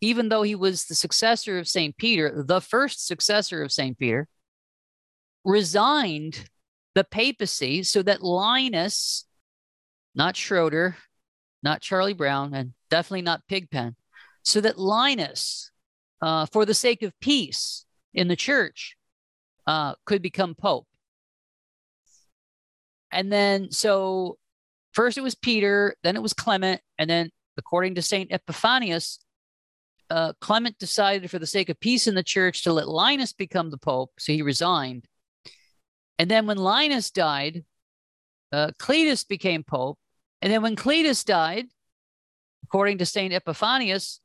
Speaker 2: even though he was the successor of St. Peter, the first successor of St. Peter, resigned the papacy so that Linus, not Schroeder, not Charlie Brown, and definitely not Pigpen, so that Linus, uh, for the sake of peace in the church, uh, could become pope. And then, so first it was Peter, then it was Clement, and then, according to St. Epiphanius, uh, Clement decided, for the sake of peace in the church, to let Linus become the pope. So he resigned. And then, when Linus died, uh, Cletus became pope. And then, when Cletus died, according to St. Epiphanius,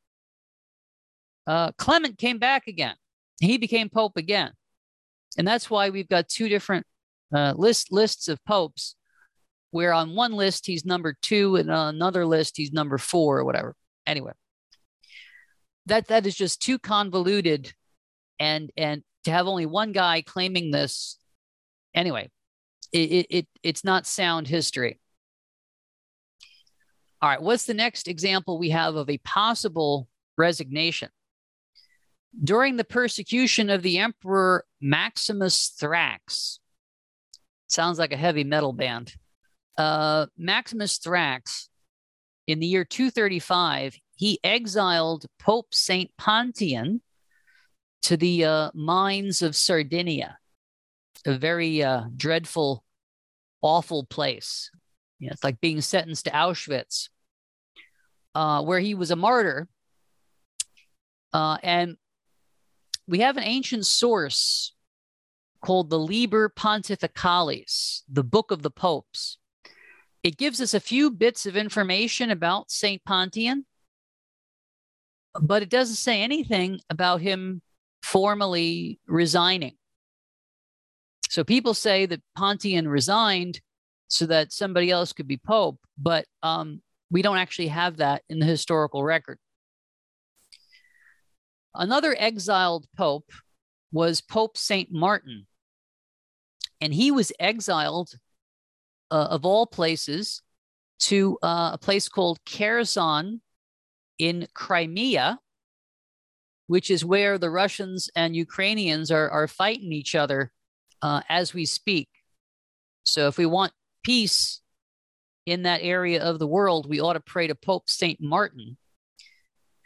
Speaker 2: uh, Clement came back again. He became pope again. And that's why we've got two different uh, list lists of popes, where on one list he's number two, and on another list he's number four or whatever. Anyway, that that is just too convoluted, and and to have only one guy claiming this, anyway, it it it's not sound history. All right, what's the next example we have of a possible resignation? During the persecution of the Emperor Maximus Thrax, Sounds like a heavy metal band. Uh, Maximus Thrax, in the year 235, he exiled Pope Saint Pontian to the uh, mines of Sardinia, a very uh, dreadful, awful place. You know, it's like being sentenced to Auschwitz, uh, where he was a martyr. Uh, and we have an ancient source called the Liber Pontificalis, the Book of the Popes. It gives us a few bits of information about St. Pontian, but it doesn't say anything about him formally resigning. So people say that Pontian resigned so that somebody else could be Pope, but um, we don't actually have that in the historical record. Another exiled Pope was Pope St. Martin and he was exiled uh, of all places to uh, a place called Kherson in Crimea, which is where the Russians and Ukrainians are, are fighting each other uh, as we speak. So if we want peace in that area of the world, we ought to pray to Pope St. Martin.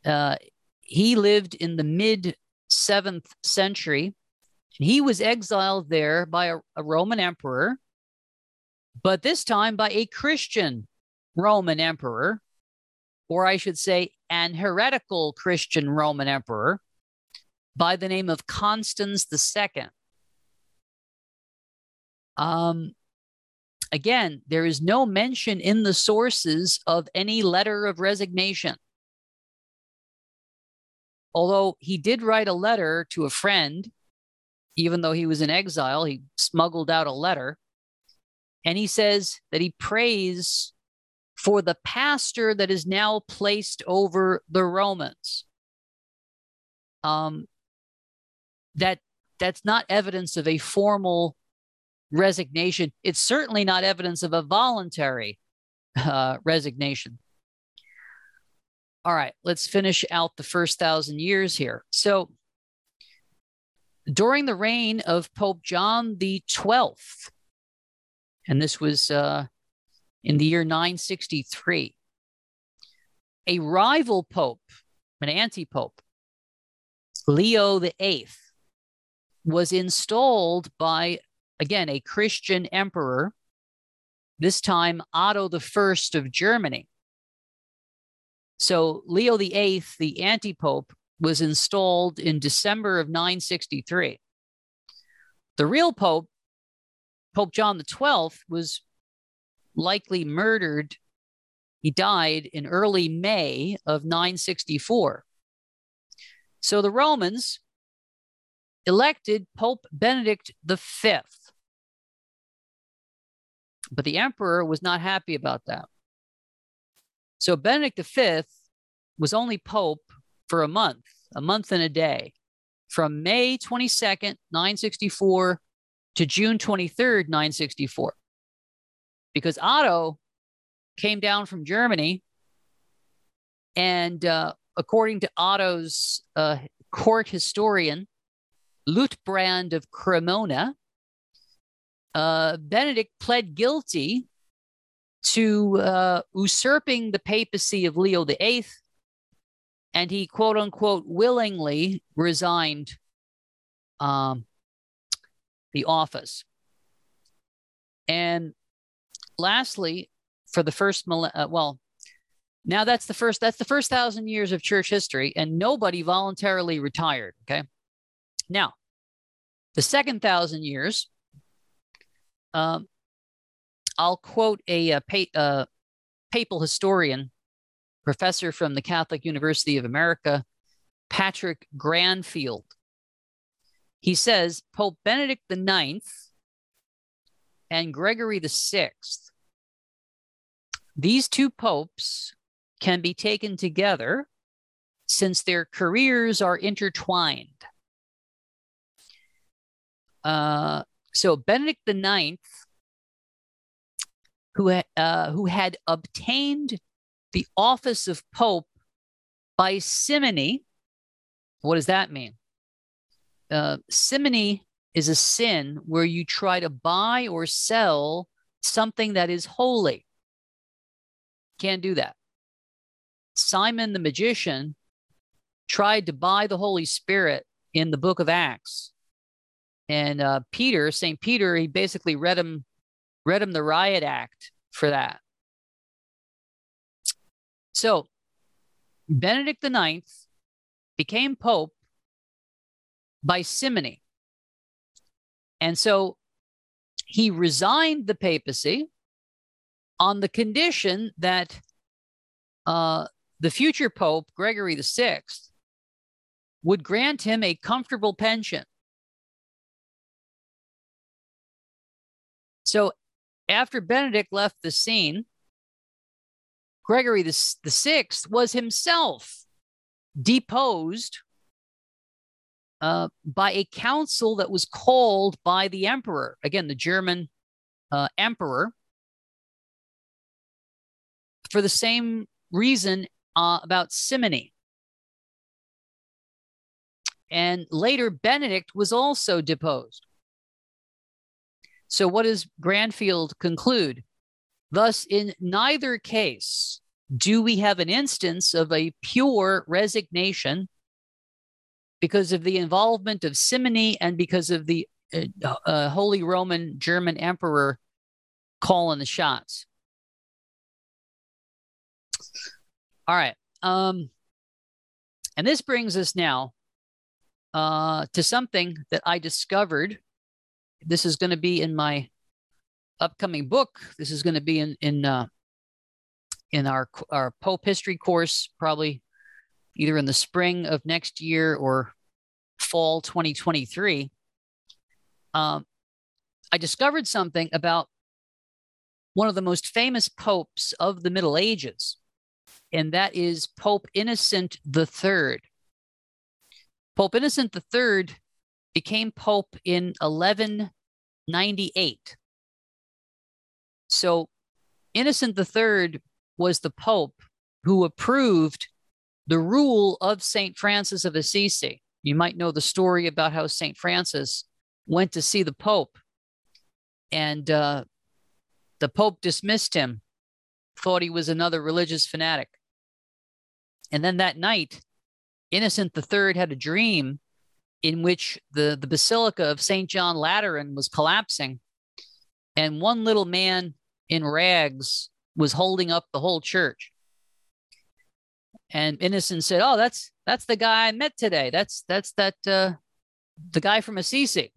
Speaker 2: Uh, he lived in the mid seventh century. And he was exiled there by a, a Roman emperor, but this time by a Christian Roman emperor, or I should say, an heretical Christian Roman emperor by the name of Constans II. Um, again, there is no mention in the sources of any letter of resignation. Although he did write a letter to a friend, even though he was in exile, he smuggled out a letter. And he says that he prays for the pastor that is now placed over the Romans. Um, that that's not evidence of a formal resignation. It's certainly not evidence of a voluntary uh, resignation. All right, let's finish out the first thousand years here. So, during the reign of Pope John the Twelfth, and this was uh, in the year 963, a rival pope, an anti-pope, Leo the Eighth, was installed by again a Christian emperor, this time Otto the First of Germany. So Leo VIII, the anti-pope, was installed in December of 963. The real pope, Pope John XII, was likely murdered. He died in early May of 964. So the Romans elected Pope Benedict V. But the emperor was not happy about that. So Benedict V was only pope for a month, a month and a day, from May 22nd, 964 to June 23rd, 964. Because Otto came down from Germany, and uh, according to Otto's uh, court historian, Liutprand of Cremona, uh, Benedict pled guilty to uh, usurping the papacy of Leo VIII, and he quote unquote willingly resigned um, the office. And lastly, for the first uh, well, now that's the first that's the first thousand years of church history, and nobody voluntarily retired. Okay, now the second thousand years. Um, I'll quote a, a, pa- a papal historian, professor from the Catholic University of America, Patrick Granfield. He says Pope Benedict IX and Gregory VI, these two popes can be taken together since their careers are intertwined. Uh, so Benedict IX who, uh, who had obtained the office of Pope by simony. What does that mean? Uh, simony is a sin where you try to buy or sell something that is holy. Can't do that. Simon the magician tried to buy the Holy Spirit in the book of Acts. And uh, Peter, St. Peter, he basically read him read him the riot act for that. So Benedict IX became Pope by simony. And so he resigned the papacy on the condition that uh, the future Pope, Gregory VI, would grant him a comfortable pension. So after Benedict left the scene, Gregory the, the Sixth was himself deposed uh, by a council that was called by the emperor. Again, the German uh, emperor. for the same reason uh, about simony. And later, Benedict was also deposed. So, what does Granfield conclude? Thus, in neither case do we have an instance of a pure resignation because of the involvement of simony and because of the uh, uh, Holy Roman German Emperor calling the shots. All right. Um, and this brings us now uh, to something that I discovered. This is going to be in my upcoming book. This is going to be in in uh, in our our Pope history course, probably either in the spring of next year or fall 2023. Um, I discovered something about one of the most famous popes of the Middle Ages, and that is Pope Innocent III. Pope Innocent III became pope in 1198. So Innocent III was the pope who approved the rule of St. Francis of Assisi. You might know the story about how St. Francis went to see the pope and uh, the pope dismissed him, thought he was another religious fanatic. And then that night, Innocent III had a dream in which the, the Basilica of St. John Lateran was collapsing, and one little man in rags was holding up the whole church. And Innocent said, "Oh, that's that's the guy I met today. That's that's that uh, the guy from Assisi."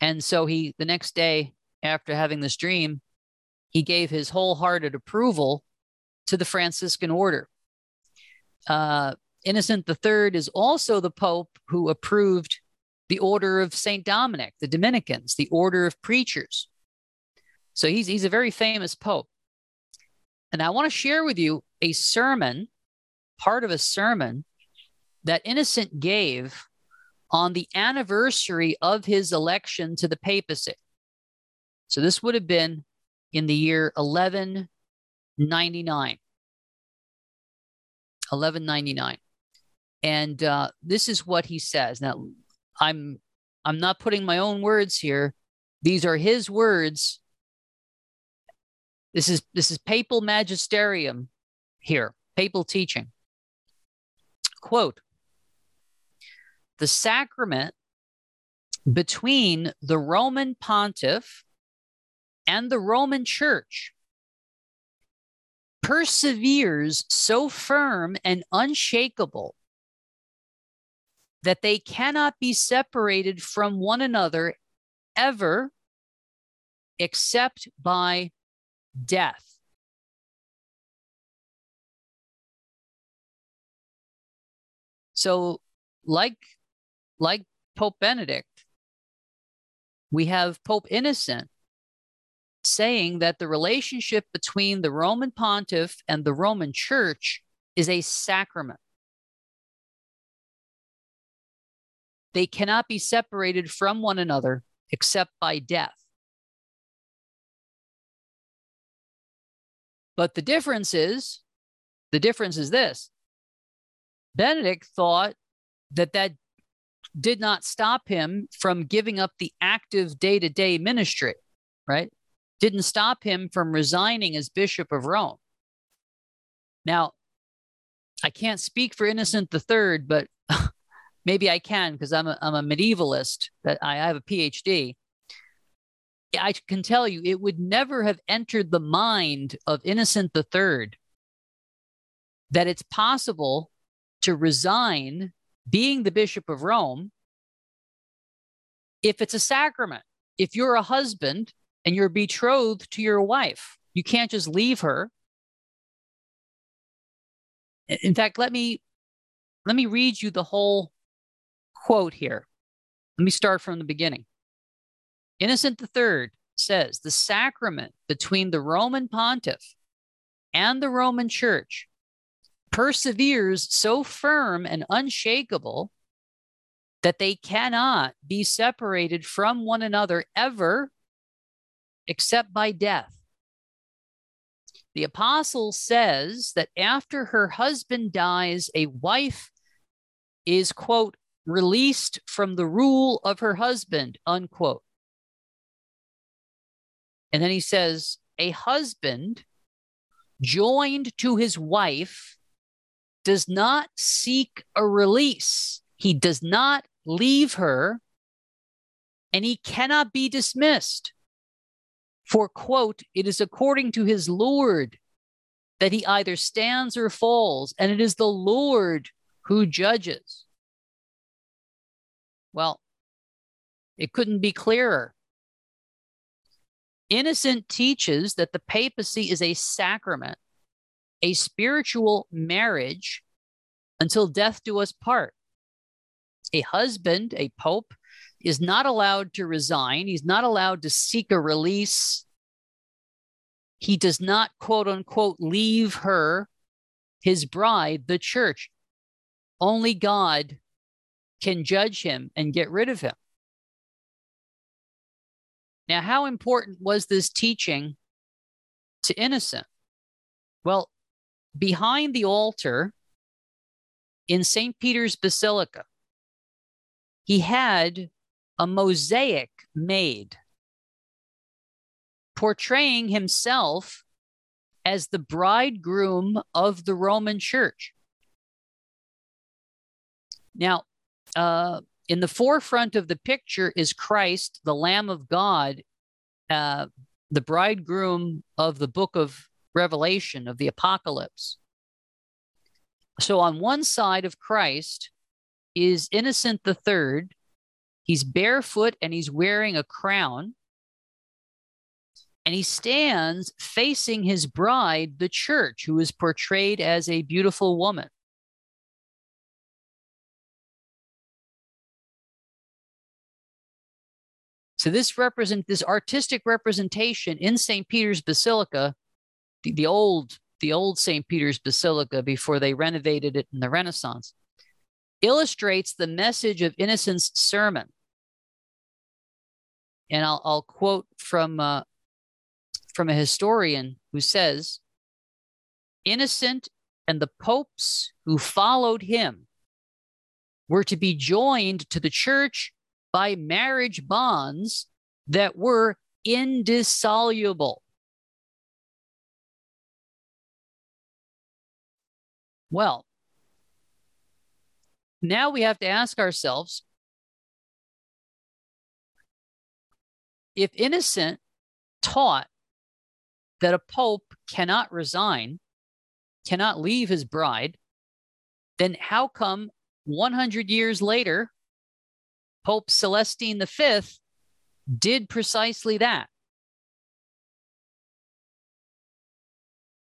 Speaker 2: And so he the next day after having this dream, he gave his wholehearted approval to the Franciscan order. Uh, Innocent III is also the Pope who approved the order of St. Dominic, the Dominicans, the order of preachers. So he's, he's a very famous Pope. And I want to share with you a sermon, part of a sermon that Innocent gave on the anniversary of his election to the papacy. So this would have been in the year 1199. 1199. And uh, this is what he says. Now, I'm I'm not putting my own words here. These are his words. This is this is papal magisterium here, papal teaching. Quote: The sacrament between the Roman pontiff and the Roman church perseveres so firm and unshakable that they cannot be separated from one another ever except by death. So like like Pope Benedict we have Pope Innocent saying that the relationship between the Roman pontiff and the Roman church is a sacrament. They cannot be separated from one another except by death. But the difference is the difference is this Benedict thought that that did not stop him from giving up the active day to day ministry, right? didn't stop him from resigning as Bishop of Rome. Now, I can't speak for Innocent III, but *laughs* maybe I can because I'm a, I'm a medievalist that I have a PhD. I can tell you it would never have entered the mind of Innocent III that it's possible to resign being the Bishop of Rome if it's a sacrament. If you're a husband and you're betrothed to your wife. You can't just leave her. In fact, let me let me read you the whole quote here. Let me start from the beginning. Innocent III says the sacrament between the Roman pontiff and the Roman church perseveres so firm and unshakable that they cannot be separated from one another ever except by death. the apostle says that after her husband dies, a wife is, quote, released from the rule of her husband, unquote. And then he says, a husband joined to his wife does not seek a release. He does not leave her, and he cannot be dismissed. For, quote, it is according to his Lord that he either stands or falls, and it is the Lord who judges. Well, it couldn't be clearer. Innocent teaches that the papacy is a sacrament, a spiritual marriage until death do us part. A husband, a pope, is not allowed to resign. He's not allowed to seek a release. He does not, quote unquote, leave her, his bride, the church. Only God can judge him and get rid of him. Now, how important was this teaching to Innocent? Well, behind the altar in St. Peter's Basilica, he had a mosaic made portraying himself as the bridegroom of the Roman church. Now, uh, in the forefront of the picture is Christ, the Lamb of God, uh, the bridegroom of the book of Revelation, of the Apocalypse. So on one side of Christ is Innocent the Third. He's barefoot and he's wearing a crown. And he stands facing his bride, the church, who is portrayed as a beautiful woman. So this represent this artistic representation in St. Peter's Basilica, the, the old the old St. Peter's Basilica before they renovated it in the Renaissance, illustrates the message of Innocent's sermon. And I'll, I'll quote from uh, from a historian who says, "Innocent and the popes who followed him were to be joined to the church by marriage bonds that were indissoluble. Well, now we have to ask ourselves if Innocent taught that a pope cannot resign, cannot leave his bride, then how come 100 years later Pope Celestine V did precisely that.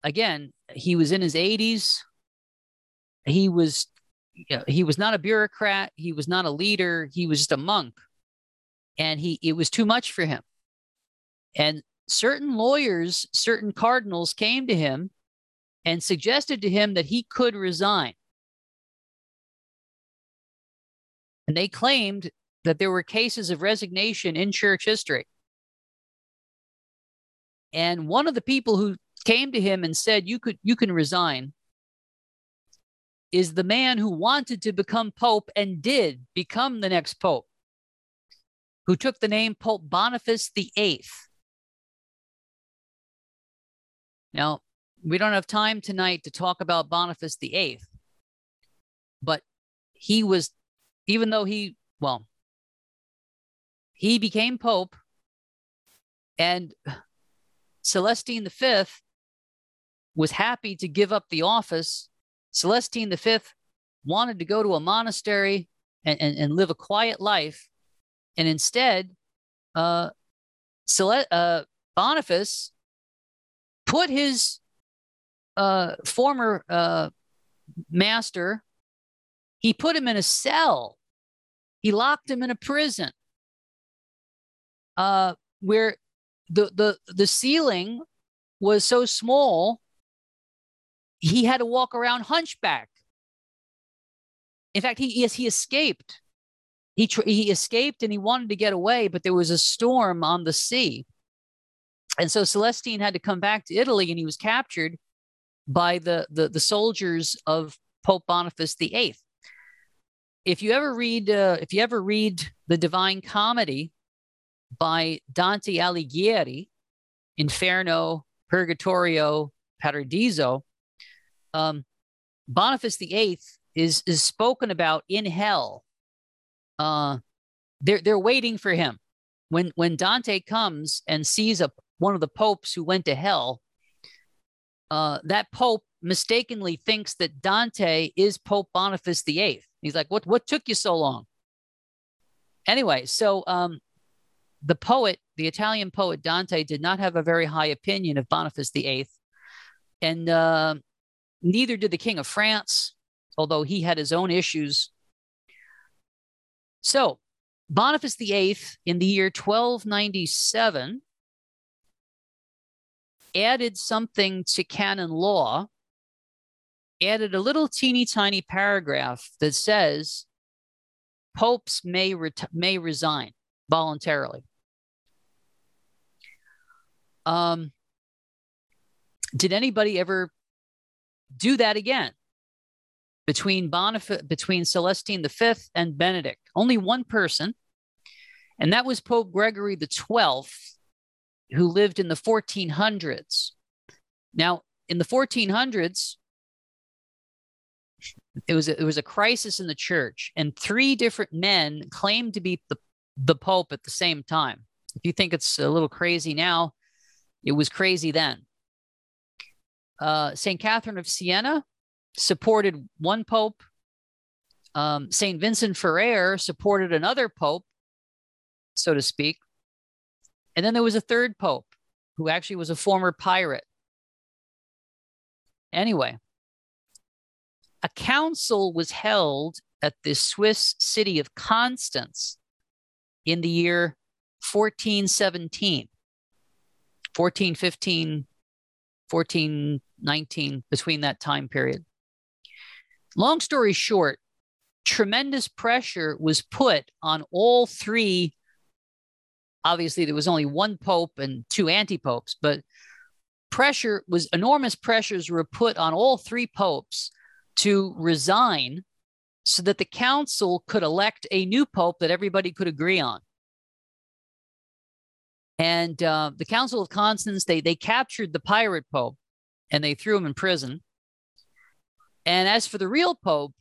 Speaker 2: Again, he was in his 80s. He was he was not a bureaucrat, he was not a leader, he was just a monk. And he it was too much for him. And certain lawyers, certain cardinals came to him and suggested to him that he could resign. And they claimed that there were cases of resignation in church history. And one of the people who came to him and said, You could you can resign is the man who wanted to become pope and did become the next pope, who took the name Pope Boniface the Eighth. Now, we don't have time tonight to talk about Boniface the Eighth, but he was, even though he, well, he became Pope, and Celestine V was happy to give up the office. Celestine V wanted to go to a monastery and, and, and live a quiet life. And instead, uh, Cele- uh, Boniface put his uh, former uh, master, he put him in a cell. He locked him in a prison uh, where the the the ceiling was so small he had to walk around hunchback. In fact he yes he escaped. He tr- he escaped and he wanted to get away but there was a storm on the sea. And so Celestine had to come back to Italy and he was captured by the, the, the soldiers of Pope Boniface VIII. If you ever read, uh, if you ever read the Divine Comedy by Dante Alighieri, Inferno, Purgatorio, Paradiso, um, Boniface VIII is is spoken about in hell. Uh, they're they're waiting for him. When when Dante comes and sees a one of the popes who went to hell, uh, that pope mistakenly thinks that Dante is Pope Boniface VIII. He's like, "What what took you so long?" Anyway, so um, the poet, the Italian poet Dante, did not have a very high opinion of Boniface VIII, and uh, neither did the King of France, although he had his own issues. So, Boniface VIII, in the year 1297, added something to canon law, added a little teeny tiny paragraph that says popes may, ret- may resign voluntarily. Um, did anybody ever do that again between Bonif- between Celestine V and Benedict? Only one person, and that was Pope Gregory the Twelfth, who lived in the 1400s. Now, in the 1400s, it was a, it was a crisis in the church, and three different men claimed to be the the Pope at the same time. If you think it's a little crazy now, it was crazy then. Uh, St. Catherine of Siena supported one pope. Um, St. Vincent Ferrer supported another pope, so to speak. And then there was a third pope who actually was a former pirate. Anyway, a council was held at the Swiss city of Constance in the year 1417, 1415, 1419, between that time period. Long story short, tremendous pressure was put on all three. Obviously, there was only one pope and two anti popes, but pressure was enormous pressures were put on all three popes to resign so that the council could elect a new pope that everybody could agree on. And uh, the Council of Constance, they, they captured the pirate pope and they threw him in prison. And as for the real pope,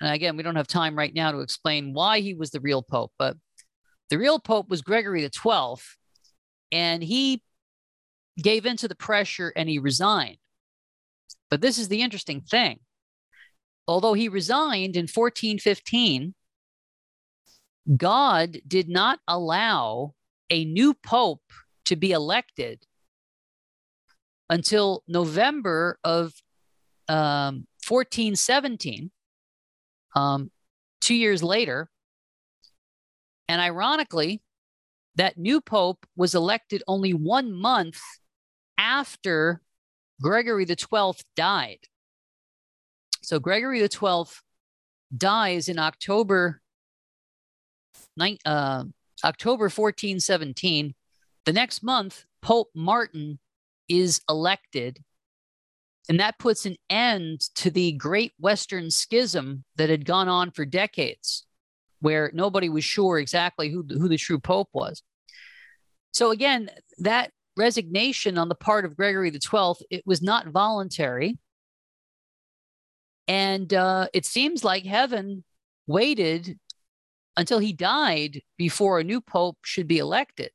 Speaker 2: and again, we don't have time right now to explain why he was the real pope, but the real pope was Gregory the 12th, and he gave into the pressure and he resigned. But this is the interesting thing although he resigned in 1415, God did not allow a new pope to be elected until November of um, 1417, um, two years later. And ironically, that new pope was elected only one month after Gregory Twelfth died. So Gregory Twelfth dies in October, uh, October 1417. The next month, Pope Martin is elected. And that puts an end to the Great Western Schism that had gone on for decades, where nobody was sure exactly who, who the true Pope was. So, again, that resignation on the part of Gregory Twelfth, it was not voluntary. And uh, it seems like heaven waited until he died before a new pope should be elected,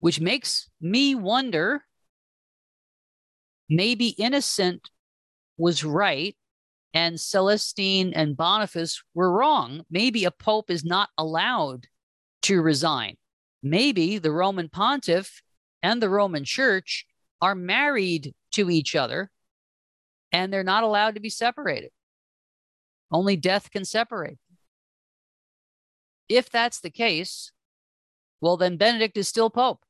Speaker 2: which makes me wonder maybe Innocent was right and Celestine and Boniface were wrong. Maybe a pope is not allowed to resign. Maybe the Roman pontiff and the Roman church are married to each other and they're not allowed to be separated. Only death can separate. If that's the case, well, then Benedict is still Pope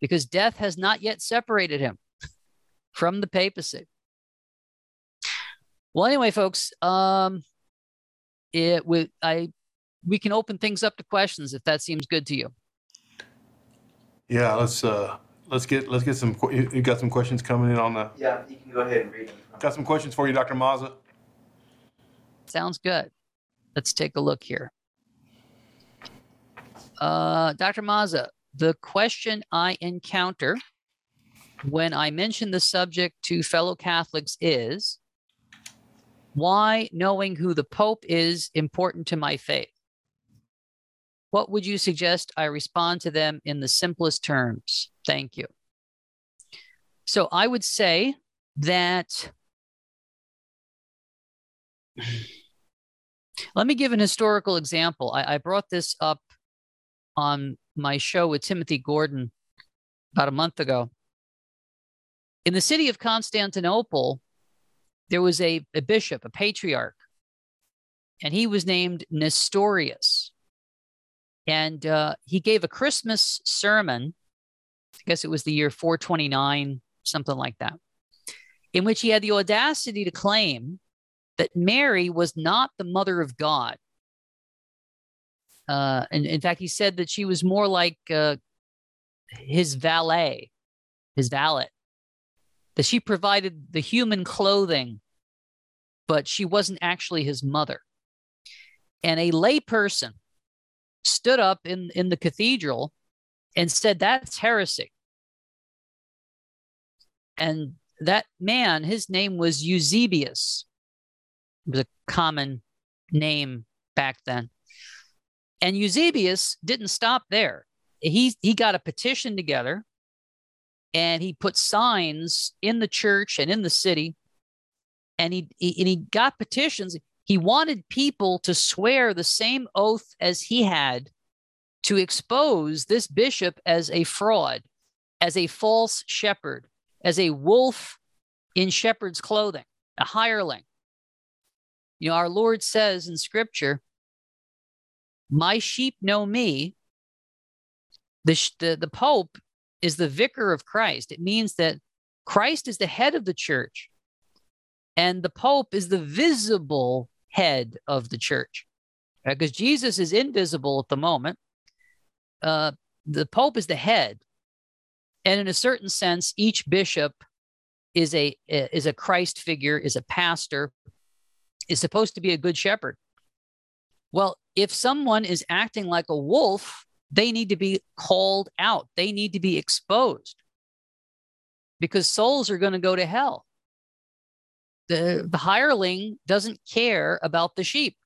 Speaker 2: because death has not yet separated him from the papacy. Well, anyway, folks, um, it we, I we can open things up to questions if that seems good to you.
Speaker 1: Yeah, let's uh, let's get let's get some. You, you got some questions coming in on the.
Speaker 3: Yeah, you can go ahead and read them.
Speaker 1: Got some questions for you, Dr. Mazza.
Speaker 2: Sounds good. Let's take a look here. Uh, Dr. Mazza, the question I encounter when I mention the subject to fellow Catholics is why knowing who the Pope is important to my faith? What would you suggest I respond to them in the simplest terms? Thank you. So I would say that *sighs* let me give an historical example. I, I brought this up on my show with Timothy Gordon about a month ago. In the city of Constantinople, there was a, a bishop, a patriarch, and he was named Nestorius. And uh, he gave a Christmas sermon, I guess it was the year 429, something like that, in which he had the audacity to claim that Mary was not the mother of God. Uh, and in fact, he said that she was more like uh, his valet, his valet, that she provided the human clothing, but she wasn't actually his mother. And a layperson stood up in, in the cathedral and said, That's heresy. And that man, his name was Eusebius. It was a common name back then. And Eusebius didn't stop there. He he got a petition together and he put signs in the church and in the city. And he, he and he got petitions. He wanted people to swear the same oath as he had to expose this bishop as a fraud, as a false shepherd, as a wolf in shepherd's clothing, a hireling. You know, our Lord says in scripture, My sheep know me. The, the, the Pope is the vicar of Christ. It means that Christ is the head of the church, and the Pope is the visible head of the church. Because Jesus is invisible at the moment. Uh, the Pope is the head. And in a certain sense, each bishop is a is a Christ figure, is a pastor, is supposed to be a good shepherd. Well, if someone is acting like a wolf, they need to be called out. They need to be exposed because souls are going to go to hell. The, the hireling doesn't care about the sheep.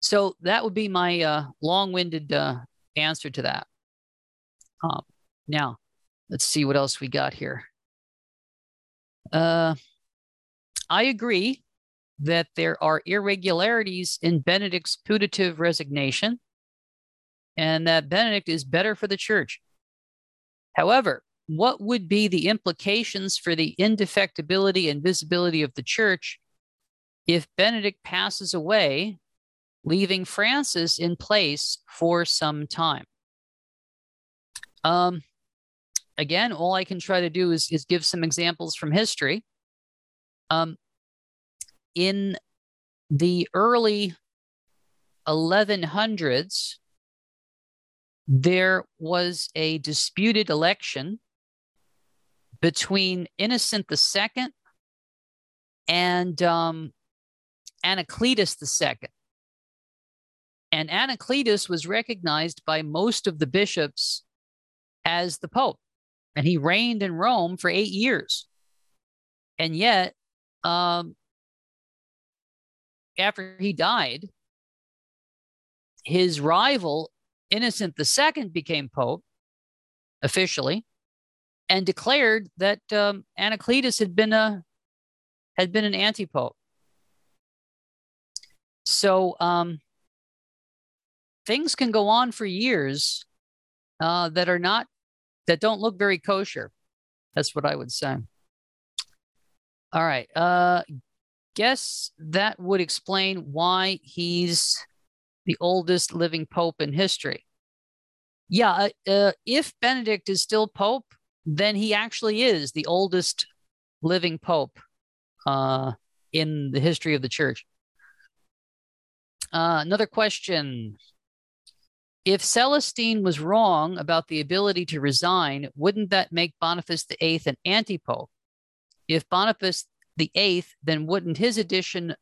Speaker 2: So that would be my uh, long winded uh, answer to that. Um, now, let's see what else we got here. Uh, I agree that there are irregularities in Benedict's putative resignation and that Benedict is better for the church. However, what would be the implications for the indefectibility and visibility of the church if Benedict passes away, leaving Francis in place for some time? Um, again, all I can try to do is, is give some examples from history. Um, in the early 1100s, there was a disputed election between Innocent II and um, Anacletus II. And Anacletus was recognized by most of the bishops as the Pope, and he reigned in Rome for eight years. And yet, um, after he died, his rival, Innocent II, became Pope officially and declared that um, Anacletus had been a had been an anti-pope. So um, things can go on for years uh, that are not that don't look very kosher. That's what I would say. All right. Uh, guess that would explain why he's the oldest living pope in history. Yeah, uh, uh, if Benedict is still pope, then he actually is the oldest living pope uh, in the history of the church. Uh, another question. if Celestine was wrong about the ability to resign, wouldn't that make Boniface VIII an anti-pope? If Boniface VIII, then wouldn't his addition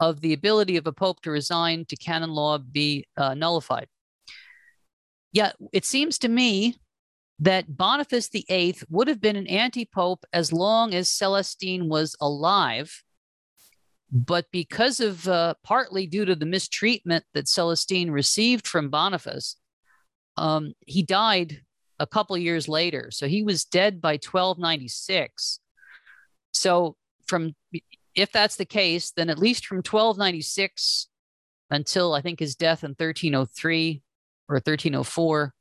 Speaker 2: of the ability of a pope to resign to canon law be uh, nullified? Yet it seems to me that Boniface VIII would have been an anti-pope as long as Celestine was alive. But because of uh, partly due to the mistreatment that Celestine received from Boniface, um, he died a couple years later. So he was dead by 1296. So from if that's the case, then at least from 1296 until I think his death in 1303 or 1304,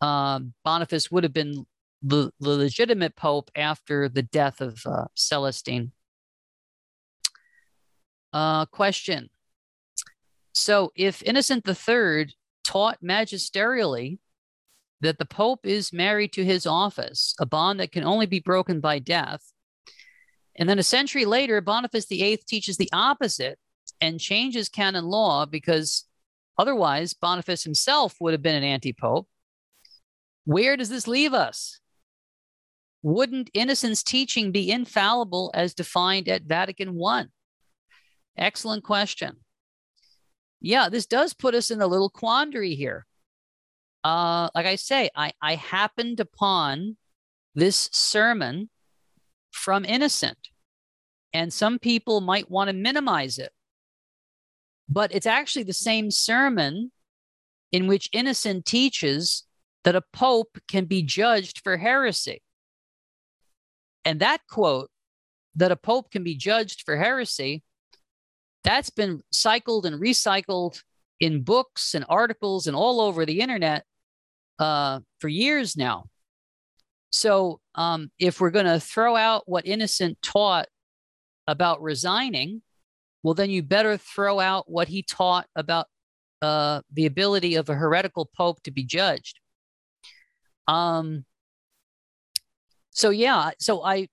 Speaker 2: um, Boniface would have been the, legitimate pope after the death of uh, Celestine. Uh, question. So if Innocent III taught magisterially that the pope is married to his office, a bond that can only be broken by death, and then a century later, Boniface VIII teaches the opposite and changes canon law because otherwise Boniface himself would have been an anti pope. Where does this leave us? Wouldn't Innocent's teaching be infallible as defined at Vatican I? Excellent question. Yeah, this does put us in a little quandary here. Uh, like I say, I, I happened upon this sermon from Innocent, and some people might want to minimize it. But it's actually the same sermon in which Innocent teaches that a pope can be judged for heresy. And that quote, that a pope can be judged for heresy, that's been cycled and recycled in books and articles and all over the internet uh, for years now. So um, if we're going to throw out what Innocent taught about resigning, well, then you better throw out what he taught about uh, the ability of a heretical pope to be judged. Um, so yeah, so I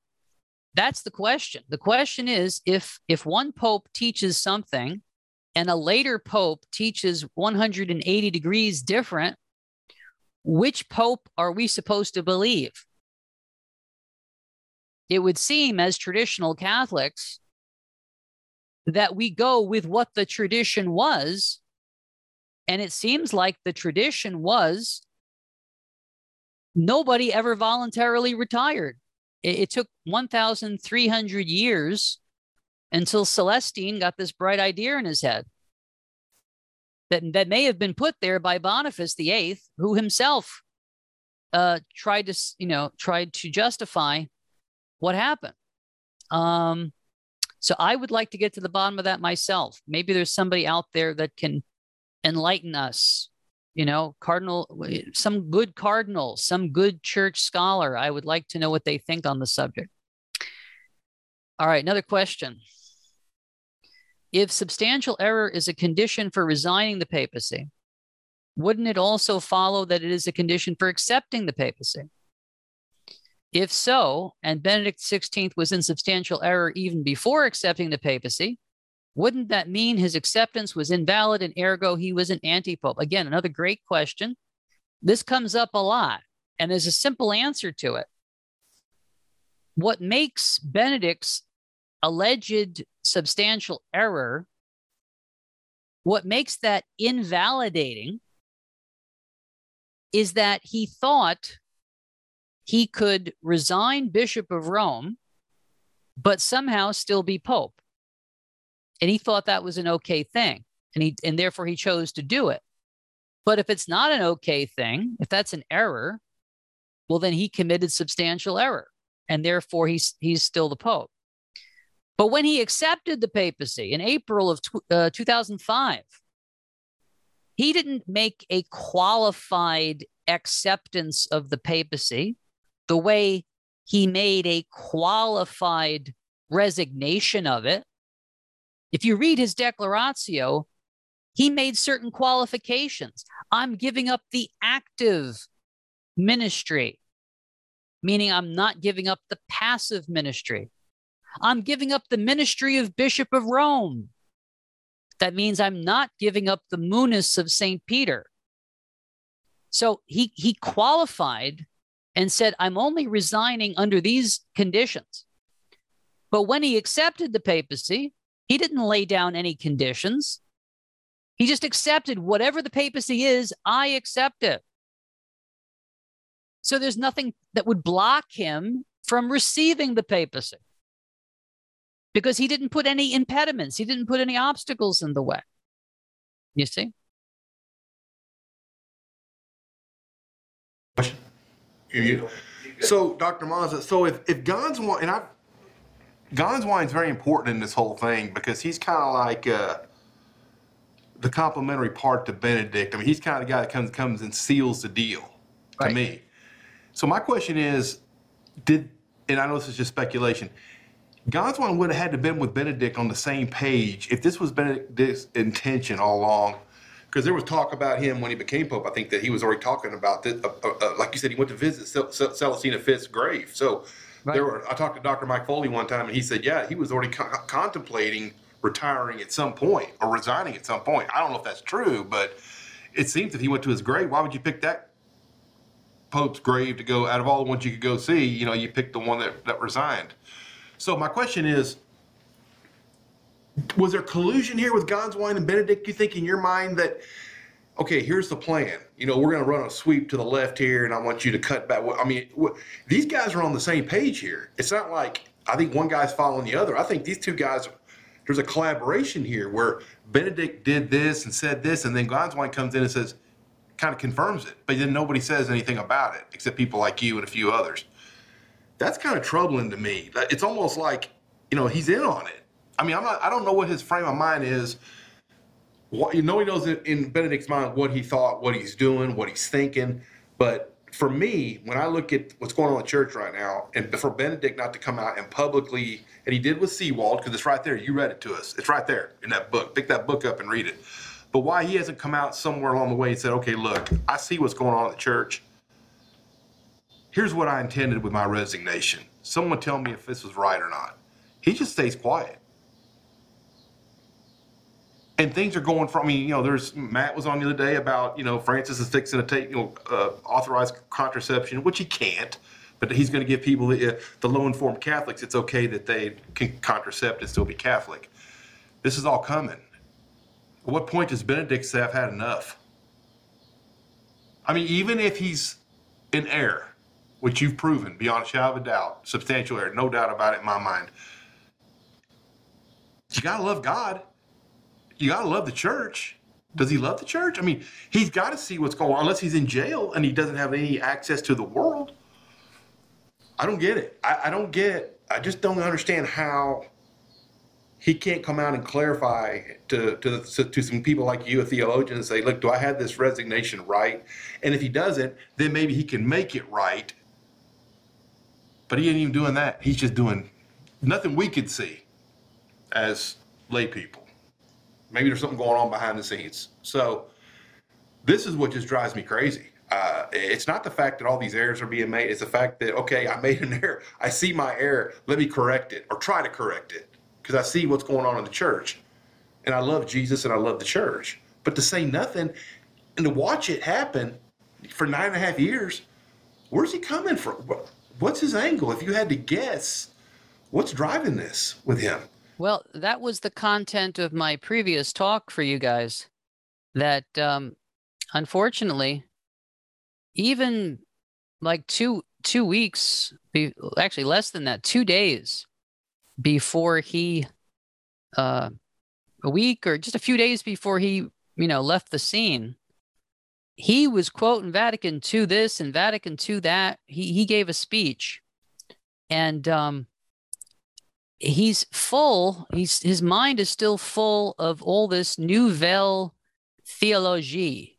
Speaker 2: that's the question. The question is if if one pope teaches something and a later pope teaches 180 degrees different, which pope are we supposed to believe? It would seem as traditional Catholics that we go with what the tradition was. And it seems like the tradition was nobody ever voluntarily retired. It, it took 1,300 years until Celestine got this bright idea in his head that, that may have been put there by Boniface VIII, who himself uh, tried to, you know, tried to justify what happened. Um, so I would like to get to the bottom of that myself. Maybe there's somebody out there that can enlighten us you know, cardinal, some good cardinal, some good church scholar. I would like to know what they think on the subject. All right, another question. If substantial error is a condition for resigning the papacy, wouldn't it also follow that it is a condition for accepting the papacy? If so, and Benedict XVI was in substantial error even before accepting the papacy, wouldn't that mean his acceptance was invalid and ergo he was an anti pope? Again, another great question. This comes up a lot, and there's a simple answer to it. What makes Benedict's alleged substantial error, what makes that invalidating is that he thought he could resign Bishop of Rome, but somehow still be Pope. And he thought that was an okay thing and he and therefore he chose to do it. But if it's not an okay thing if that's an error well then he committed substantial error and therefore he's he's still the pope. But when he accepted the papacy in april of uh, 2005 he didn't make a qualified acceptance of the papacy the way he made a qualified resignation of it if you read his declaratio, he made certain qualifications. I'm giving up the active ministry, meaning I'm not giving up the passive ministry. I'm giving up the ministry of Bishop of Rome. That means I'm not giving up the munus of St. Peter. So he he qualified and said, I'm only resigning under these conditions. But when he accepted the papacy, he didn't lay down any conditions. He just accepted whatever the papacy is, I accept it. So there's nothing that would block him from receiving the papacy because he didn't put any impediments, he didn't put any obstacles in the way. You see?
Speaker 1: You- So, Dr. Mazza, so if, if Gänswein, and I, Gänswein's very important in this whole thing because he's kind of like uh, the complementary part to Benedict. I mean, he's kind of the guy that comes comes and seals the deal to
Speaker 2: Right.
Speaker 1: me. So my question is, did and I know this is just speculation. Gänswein would have had to been with Benedict on the same page if this was Benedict's intention all along. Because there was talk about him when he became pope. I think that he was already talking about this. Uh, uh, uh, like you said, he went to visit Cel- Cel- Celestina Fifth's grave. So
Speaker 2: Right.
Speaker 1: there were. I talked to Dr. Mike Foley one time, and he said, yeah, he was already co- contemplating retiring at some point or resigning at some point. I don't know if that's true, but it seems that he went to his grave. Why would you pick that Pope's grave to go out of all the ones you could go see? You know, you picked the one that, that resigned. So my question is, was there collusion here with Gänswein and Benedict? You think in your mind that, okay, here's the plan. You know, we're going to run a sweep to the left here, and I want you to cut back. I mean, these guys are on the same page here. It's not like I think one guy's following the other. I think these two guys, there's a collaboration here where Benedict did this and said this, and then Gänswein comes in and says, kind of confirms it, but then nobody says anything about it except people like you and a few others. That's kind of troubling to me. It's almost like, you know, he's in on it. I mean, I'm not. I don't know what his frame of mind is. What you know, he knows in- Benedict's mind what he thought, what he's doing, what he's thinking. But for me, when I look at what's going on in church right now, and for Benedict not to come out and publicly, and he did with Seewald, because it's right there. You read it to us. It's right there in that book. Pick that book up and read it. But why he hasn't come out somewhere along the way and said, okay, look, I see what's going on in the church. Here's what I intended with my resignation. Someone tell me if this was right or not. He just stays quiet and things are going from. I mean, you know, there's Matt was on the other day about you know Francis is fixing to take you know uh, authorized contraception, which he can't, but he's going to give people the, uh, the low informed Catholics it's okay that they can contracept and still be Catholic. This is all coming. At what point does Benedict say I've had enough? I mean, even if he's in error, which you've proven beyond a shadow of a doubt, substantial error, no doubt about it in my mind. You gotta love God you gotta love the church. Does he love the church? I mean, he's got to see what's going on, unless he's in jail and he doesn't have any access to the world. I don't get it. I, I don't get. I just don't understand how he can't come out and clarify to to to some people like you, a theologian, and say, "Look, do I have this resignation right?" And if he doesn't, then maybe he can make it right. But he ain't even doing that. He's just doing nothing we could see as lay people. Maybe there's something going on behind the scenes. So this is what just drives me crazy. Uh, it's not the fact that all these errors are being made. It's the fact that okay, I made an *laughs* error. I see my error. Let me correct it or try to correct it because I see what's going on in the church, and I love Jesus and I love the church. But to say nothing and to watch it happen for nine and a half years, where's he coming from? What's his angle? If you had to guess, what's driving this with him?
Speaker 2: Well, that was the content of my previous talk for you guys. That um, unfortunately, even like two two weeks, be, actually less than that, two days before he, uh, a week or just a few days before he, you know, left the scene, he was quoting Vatican II this and Vatican II that. He he gave a speech, and um, he's full he's his mind is still full of all this nouvelle theologie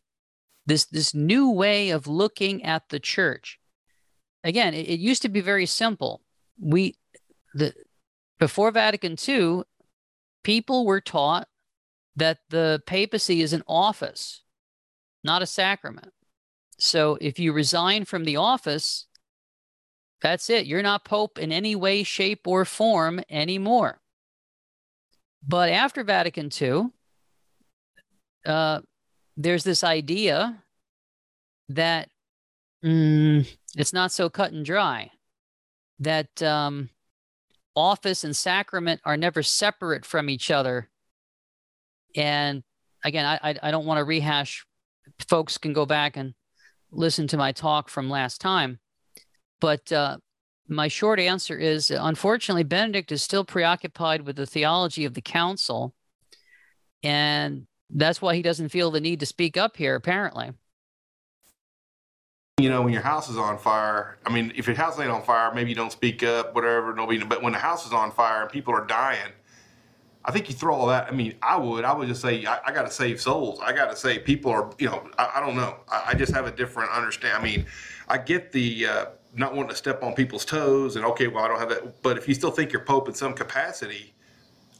Speaker 2: this this new way of looking at the church. Again it, it used to be very simple. We the before vatican ii people were taught that the papacy is an office not a sacrament. So if you resign from the office that's it. You're not Pope in any way, shape, or form anymore. But after Vatican II, uh, there's this idea that mm, it's not so cut and dry. That um, office and sacrament are never separate from each other. And again, I I, I don't want to rehash. Folks can go back and listen to my talk from last time, but uh, my short answer is unfortunately, Benedict is still preoccupied with the theology of the council. And that's why he doesn't feel the need to speak up here, apparently.
Speaker 1: You know, when your house is on fire, I mean, if your house ain't on fire, maybe you don't speak up, whatever, nobody, but when the house is on fire and people are dying, I think you throw all that. I mean, I would, I would just say, I, I got to save souls. I got to say, people are, you know, I, I don't know. I, I, just have a different understand. I mean, I get the, uh, not wanting to step on people's toes and okay, well, I don't have that. But if you still think you're Pope in some capacity,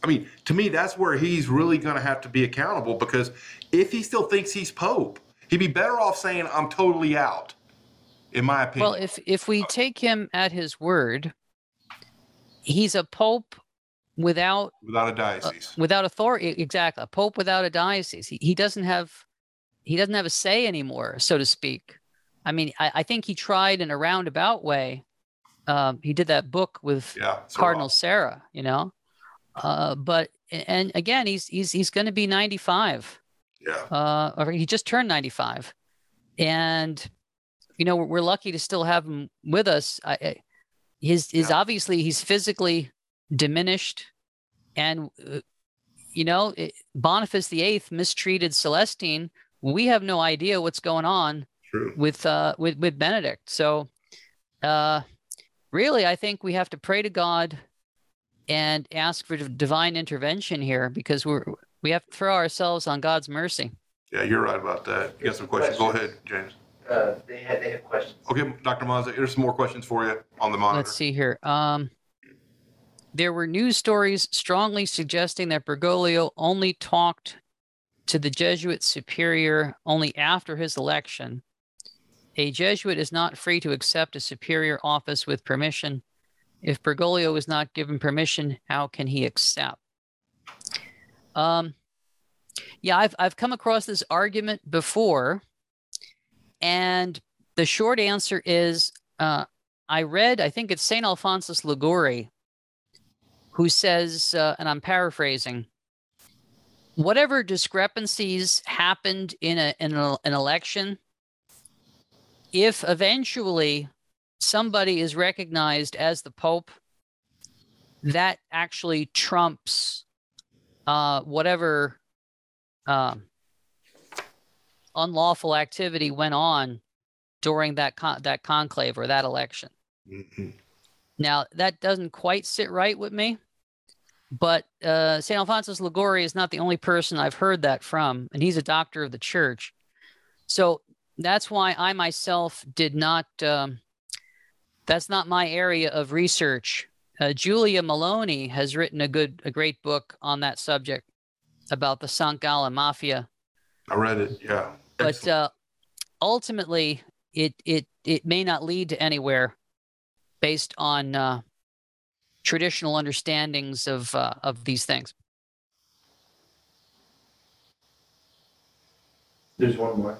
Speaker 1: I mean, to me, that's where he's really going to have to be accountable because if he still thinks he's Pope, he'd be better off saying, I'm totally out, in my opinion.
Speaker 2: Well, if, if we take him at his word, he's a Pope without
Speaker 1: without a diocese
Speaker 2: uh, without authority exactly a pope without a diocese he, he doesn't have he doesn't have a say anymore so to speak I mean, I, I think he tried in a roundabout way. Um, he did that book with
Speaker 1: yeah,
Speaker 2: Cardinal Sarah, you know. Uh, but and again, he's he's he's going to be 95.
Speaker 1: Yeah.
Speaker 2: Uh, or he just turned 95, and you know we're, we're lucky to still have him with us. I, his is yeah. obviously he's physically diminished, and uh, you know Boniface the Eighth mistreated Celestine. We have no idea what's going on
Speaker 1: True.
Speaker 2: with uh with with Benedict. So uh really I think we have to pray to God and ask for divine intervention here because we're we have to throw ourselves on God's mercy.
Speaker 1: Yeah, you're right about that. You got some questions? Go ahead, James.
Speaker 3: Uh, they had they have questions.
Speaker 1: Okay, Dr. Mazza, here's some more questions for you on the monitor.
Speaker 2: Let's see here. Um, there were news stories strongly suggesting that Bergoglio only talked to the Jesuit superior only after his election a Jesuit is not free to accept a superior office with permission. If Bergoglio is not given permission, how can he accept? Um, yeah, I've, I've come across this argument before. And the short answer is uh, I read, I think it's St. Alphonsus Liguori, who says, uh, and I'm paraphrasing, whatever discrepancies happened in, a, in a, an election if eventually somebody is recognized as the Pope, that actually trumps uh, whatever um, unlawful activity went on during that con- that conclave or that election. Mm-hmm. Now that doesn't quite sit right with me, but uh, Saint Alphonsus Liguori is not the only person I've heard that from, and he's a doctor of the church. So that's why I myself did not. Um, that's not my area of research. Uh, Julia Meloni has written a good, a great book on that subject about the. Gallen Mafia.
Speaker 1: I read it. Yeah.
Speaker 2: But uh, ultimately, it it it may not lead to anywhere, based on uh, traditional understandings of uh, of these things.
Speaker 3: There's one more.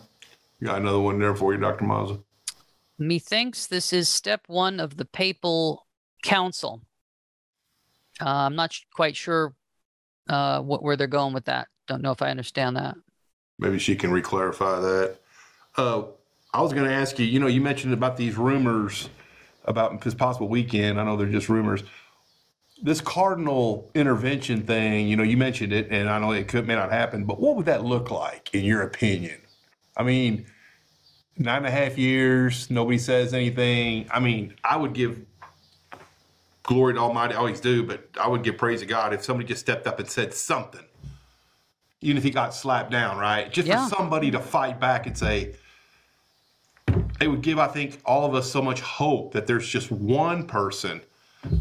Speaker 1: Got another one there for you, Dr. Mazza.
Speaker 2: Methinks this is step one of the papal council. Uh, I'm not sh- quite sure uh, what, where they're going with that. Don't know if I understand that.
Speaker 1: Maybe she can reclarify that. Uh, I was going to ask you, you know, you mentioned about these rumors about this possible weekend. I know they're just rumors. This cardinal intervention thing, you know, you mentioned it, and I know it could may not happen, but what would that look like in your opinion? I mean, nine and a half years, nobody says anything. I mean, I would give glory to Almighty, I always do, but I would give praise to God if somebody just stepped up and said something. Even if he got slapped down, right? Just yeah. for somebody to fight back and say, it would give, I think, all of us so much hope that there's just one person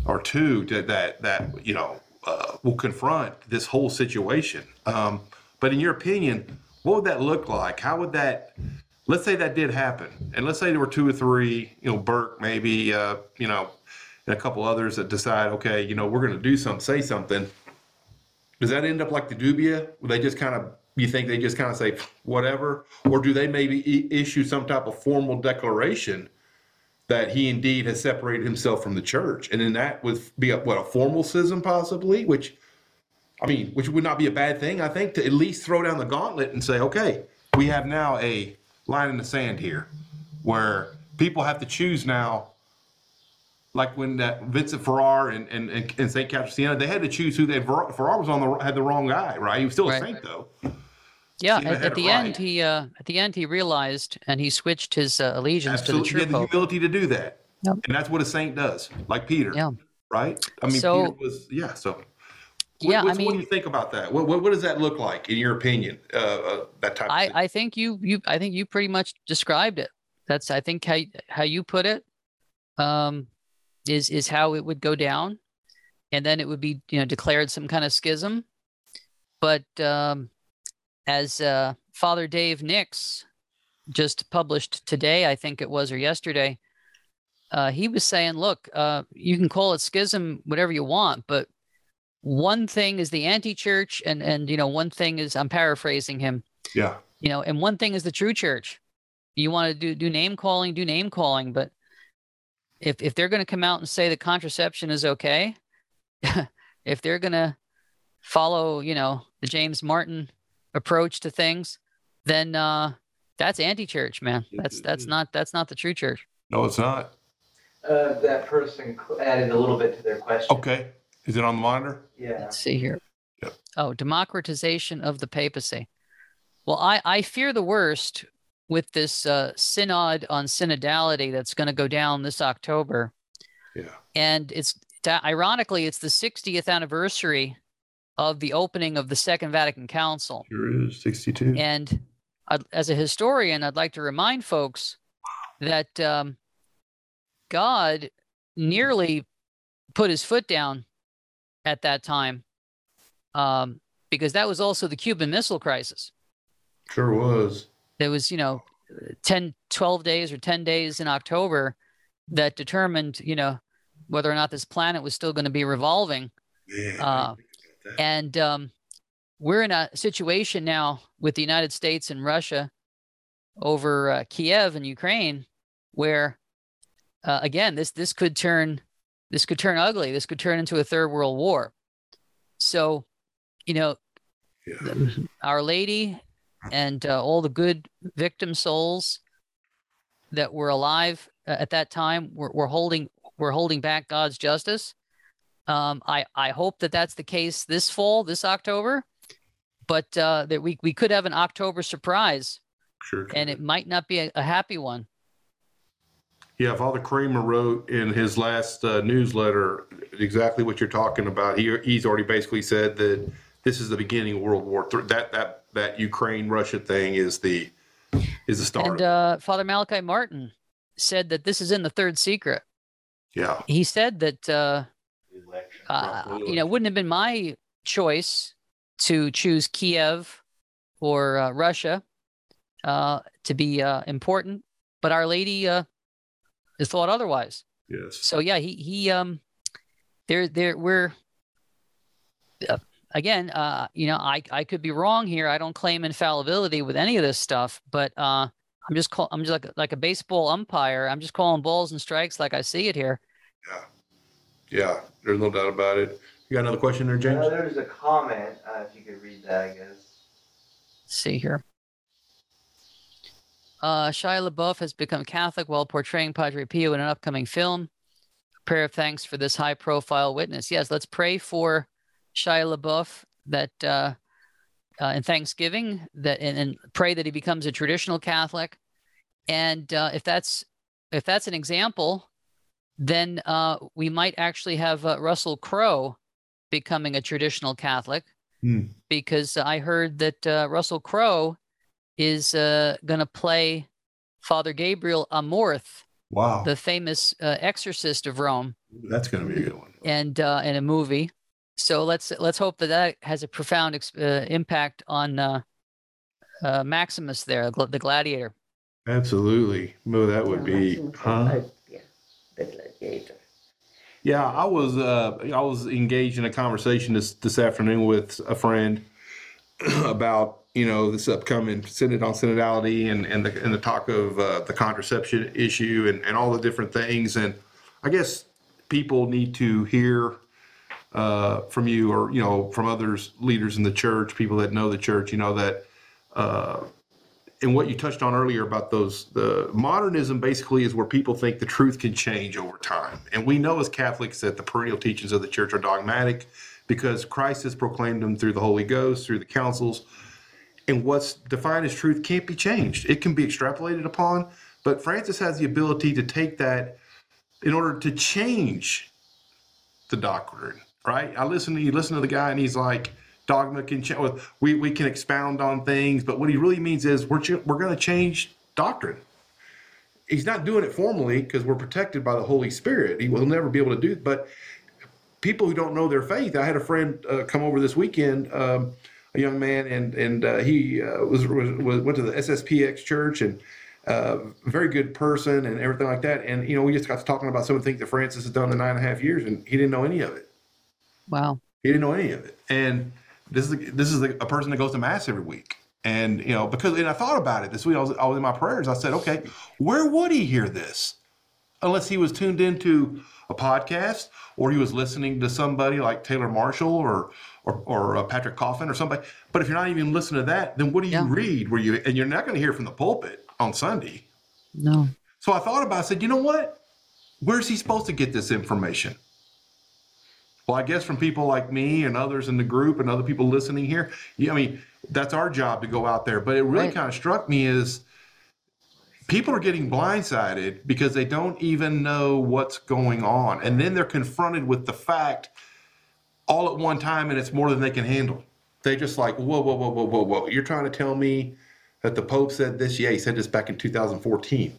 Speaker 1: or two that that, that you know uh, will confront this whole situation. Um, but in your opinion, what would that look like? How would that, let's say that did happen, and let's say there were two or three, you know, Burke maybe, uh, you know, and a couple others that decide, okay, you know, we're going to do something, say something. Does that end up like the Dubia, where they just kind of you think they just kind of say whatever, or do they maybe issue some type of formal declaration that he indeed has separated himself from the church, and then that would be a, what a formal schism possibly, which I mean, which would not be a bad thing, I think, to at least throw down the gauntlet and say, okay, we have now a line in the sand here, where people have to choose now. Like when that Vincent Ferrer and, and, and, and St. Catherine Siena, they had to choose who they. Ferrer Ferrer was on the had the wrong guy, right? He was still a saint though.
Speaker 2: Yeah, at, at the
Speaker 1: right.
Speaker 2: end, he uh, at the end he realized and he switched his uh, allegiance
Speaker 1: Absolutely,
Speaker 2: to
Speaker 1: he
Speaker 2: the
Speaker 1: had the humility to do that,
Speaker 2: Yep.
Speaker 1: and that's what a saint does, like Peter.
Speaker 2: Yeah.
Speaker 1: Right. I mean,
Speaker 2: So-
Speaker 1: Peter was yeah. So. What,
Speaker 2: Yeah, I
Speaker 1: what's- what do you think about that? What, what, what does that look like in your opinion? Uh, uh, that type. of
Speaker 2: I? I think you you I think you pretty much described it. That's I think how how you put it um, is is how it would go down, and then it would be you know declared some kind of schism. But um, as uh, Father Dave Nix just published today, I think it was or yesterday, uh, he was saying, look, uh, you can call it schism, whatever you want, but one thing is the anti-church, and and you know one thing is I'm paraphrasing him
Speaker 1: yeah.
Speaker 2: you know and one thing is the true church you want to do do name calling do name calling but if if they're going to come out and say that contraception is okay *laughs* if they're going to follow you know the james martin approach to things then uh that's anti-church man that's that's not that's not the true church
Speaker 1: No, it's not.
Speaker 3: Uh, that person added a little bit to their question.
Speaker 1: Okay. Is it on the monitor?
Speaker 3: Yeah.
Speaker 2: Let's see here.
Speaker 1: Yep.
Speaker 2: Oh, democratization of the papacy. Well, I, I fear the worst with this uh, synod on synodality that's going to go down this October.
Speaker 1: Yeah.
Speaker 2: And it's ironically, it's the 60th anniversary of the opening of the Second Vatican Council.
Speaker 1: Sure is. 62.
Speaker 2: And I'd, as a historian, I'd like to remind folks that um, God nearly put his foot down at that time um, because that was also the Cuban Missile Crisis.
Speaker 1: Sure was.
Speaker 2: There was, you know, 10, 12 days or 10 days in October that determined, you know, whether or not this planet was still going to be revolving.
Speaker 1: Man,
Speaker 2: Uh, And um, we're in a situation now with the United States and Russia over uh, Kiev and Ukraine, where uh, again this this could turn this could turn ugly. This could turn into a third world war. So, you know,
Speaker 1: yeah.
Speaker 2: Our Lady and uh, all the good victim souls that were alive uh, at that time were, were holding were holding back God's justice. Um, I I hope that that's the case this fall, this October, but uh, that we we could have an October surprise,
Speaker 1: Sure.
Speaker 2: and it might not be a, a happy one.
Speaker 1: Yeah, Father Kramer wrote in his last uh, newsletter exactly what you're talking about. He he's already basically said that this is the beginning of World War III. That that that Ukraine Russia thing is the is the start.
Speaker 2: And uh, Father Malachi Martin said that this is in the third secret.
Speaker 1: yeah,
Speaker 2: He said that uh,
Speaker 3: Election.
Speaker 2: uh, you know, wouldn't have been my choice to choose Kiev or uh, Russia uh, to be uh, important, but Our Lady has thought otherwise.
Speaker 1: yes,
Speaker 2: So yeah, he he um, there there we're uh, again, uh, you know, I I could be wrong here. I don't claim infallibility with any of this stuff, but uh, I'm just call I'm just like like a baseball umpire. I'm just calling balls and strikes like I see it here.
Speaker 1: yeah, yeah. There's no doubt about it. You got another question there, James?
Speaker 3: Uh, there's a comment, uh, if you could read that, I guess.
Speaker 2: Let's see here. Uh, Shia LaBeouf has become Catholic while portraying Padre Pio in an upcoming film. Prayer of thanks for this high-profile witness. Yes, let's pray for Shia LaBeouf that uh, uh, in Thanksgiving that and, and pray that he becomes a traditional Catholic. And uh, if that's if that's an example, then uh, we might actually have uh, Russell Crowe becoming a traditional Catholic
Speaker 1: Hmm.
Speaker 2: because I heard that uh, Russell Crowe is uh, going to play Father Gabriel Amorth,
Speaker 1: Wow,
Speaker 2: the famous uh, exorcist of Rome,
Speaker 1: that's going to be a good one.
Speaker 2: and uh, in a movie. So let's let's hope that that has a profound ex- uh, impact on uh, uh, Maximus there, gl- the gladiator.
Speaker 1: Absolutely. No, that would be, huh?
Speaker 4: Yeah, the gladiator.
Speaker 1: Yeah, I was uh, I was engaged in a conversation this this afternoon with a friend *clears throat* about you know, this upcoming synod on synodality and, and the, and the talk of uh, the contraception issue and, and all the different things. And I guess people need to hear uh, from you or, you know, from others, leaders in the church, people that know the church, you know, that, uh, and what you touched on earlier about those, the modernism basically is where people think the truth can change over time. And we know as Catholics that the perennial teachings of the church are dogmatic because Christ has proclaimed them through the Holy Ghost, through the councils. And what's defined as truth can't be changed. It can be extrapolated upon, but Francis has the ability to take that in order to change the doctrine, right? I listen to you listen to the guy and he's like, dogma can change. We, we can expound on things, but what he really means is we're, ch- we're going to change doctrine. He's not doing it formally because we're protected by the Holy Spirit. He will never be able to do. But people who don't know their faith, I had a friend uh, come over this weekend, um, a young man, and and uh, he uh, was, was, was went to the SSPX church and uh, very good person and everything like that. And you know, we just got to talking about some of the things that Francis has done in nine and a half years, and he didn't know any of it.
Speaker 2: Wow.
Speaker 1: He didn't know any of it. And this is this is a person that goes to mass every week. And you know, because and I thought about it this week. I was, I was in my prayers. I said, okay, where would he hear this? Unless he was tuned into a podcast or he was listening to somebody like Taylor Marshall or or, or uh, Patrick Coffin or somebody. But if you're not even listening to that, then what do you
Speaker 2: Yeah.
Speaker 1: read? Where you and you're not going to hear from the pulpit on Sunday.
Speaker 2: No.
Speaker 1: So I thought about. it. I said, you know what? Where's he supposed to get this information? Well, I guess from people like me and others in the group and other people listening here. Yeah, I mean, that's our job to go out there. But it really
Speaker 2: Right.
Speaker 1: kind of struck me is people are getting blindsided because they don't even know what's going on, and then they're confronted with the fact all at one time, and it's more than they can handle. They just like, whoa, whoa, whoa, whoa, whoa, whoa! You're trying to tell me that the Pope said this? Yeah, he said this back in 2014.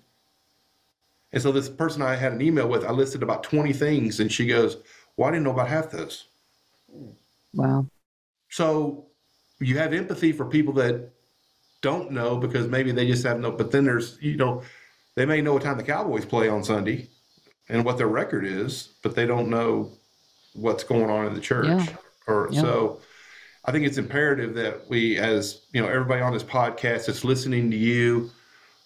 Speaker 1: And so this person I had an email with, I listed about 20 things, and she goes, Well, I didn't know about half those.
Speaker 2: Wow.
Speaker 1: So you have empathy for people that don't know because maybe they just have no, but then there's, you know, they may know what time the Cowboys play on Sunday and what their record is, but they don't know what's going on in the church.
Speaker 2: Yeah.
Speaker 1: Or
Speaker 2: Yeah.
Speaker 1: so I think it's imperative that we, as you know, everybody on this podcast that's listening to you,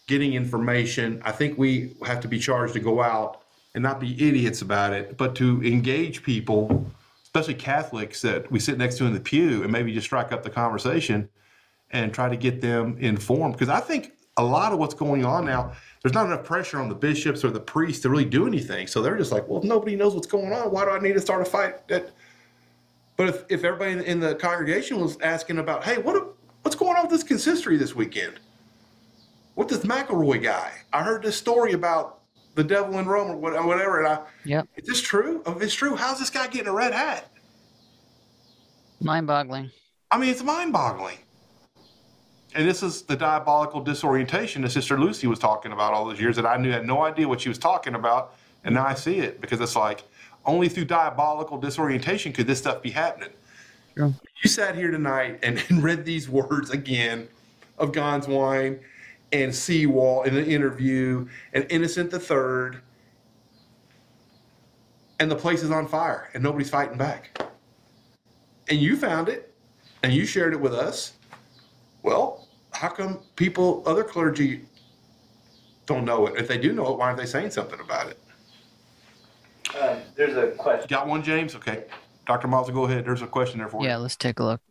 Speaker 1: getting information, I think we have to be charged to go out and not be idiots about it, but to engage people, especially Catholics that we sit next to in the pew, and maybe just strike up the conversation and try to get them informed. Because I think a lot of what's going on now, there's not enough pressure on the bishops or the priests to really do anything. So they're just like, well, if nobody knows what's going on. Why do I need to start a fight? That, but if, if everybody in- in the congregation was asking about, hey, what what's going on with this consistory this weekend? What this McElroy guy? I heard this story about the devil in Rome or whatever, and I,
Speaker 2: Yep.
Speaker 1: is this true? If it's true, how's this guy getting a red hat?
Speaker 2: Mind boggling.
Speaker 1: I mean, it's mind boggling. And this is the diabolical disorientation that Sister Lucy was talking about all those years that I knew had no idea what she was talking about. And now I see it because it's like only through diabolical disorientation could this stuff be happening.
Speaker 2: Sure.
Speaker 1: You sat here tonight and, and read these words again of Gänswein and Seewald in the interview and Innocent the Third. And the place is on fire and nobody's fighting back. And you found it and you shared it with us. Well, how come people, other clergy, don't know it? If they do know it, why aren't they saying something about it?
Speaker 3: Uh, there's a question.
Speaker 1: Got one, James? Okay. Dr. Miles, go ahead. There's a question there for you.
Speaker 2: Yeah, let's take a look.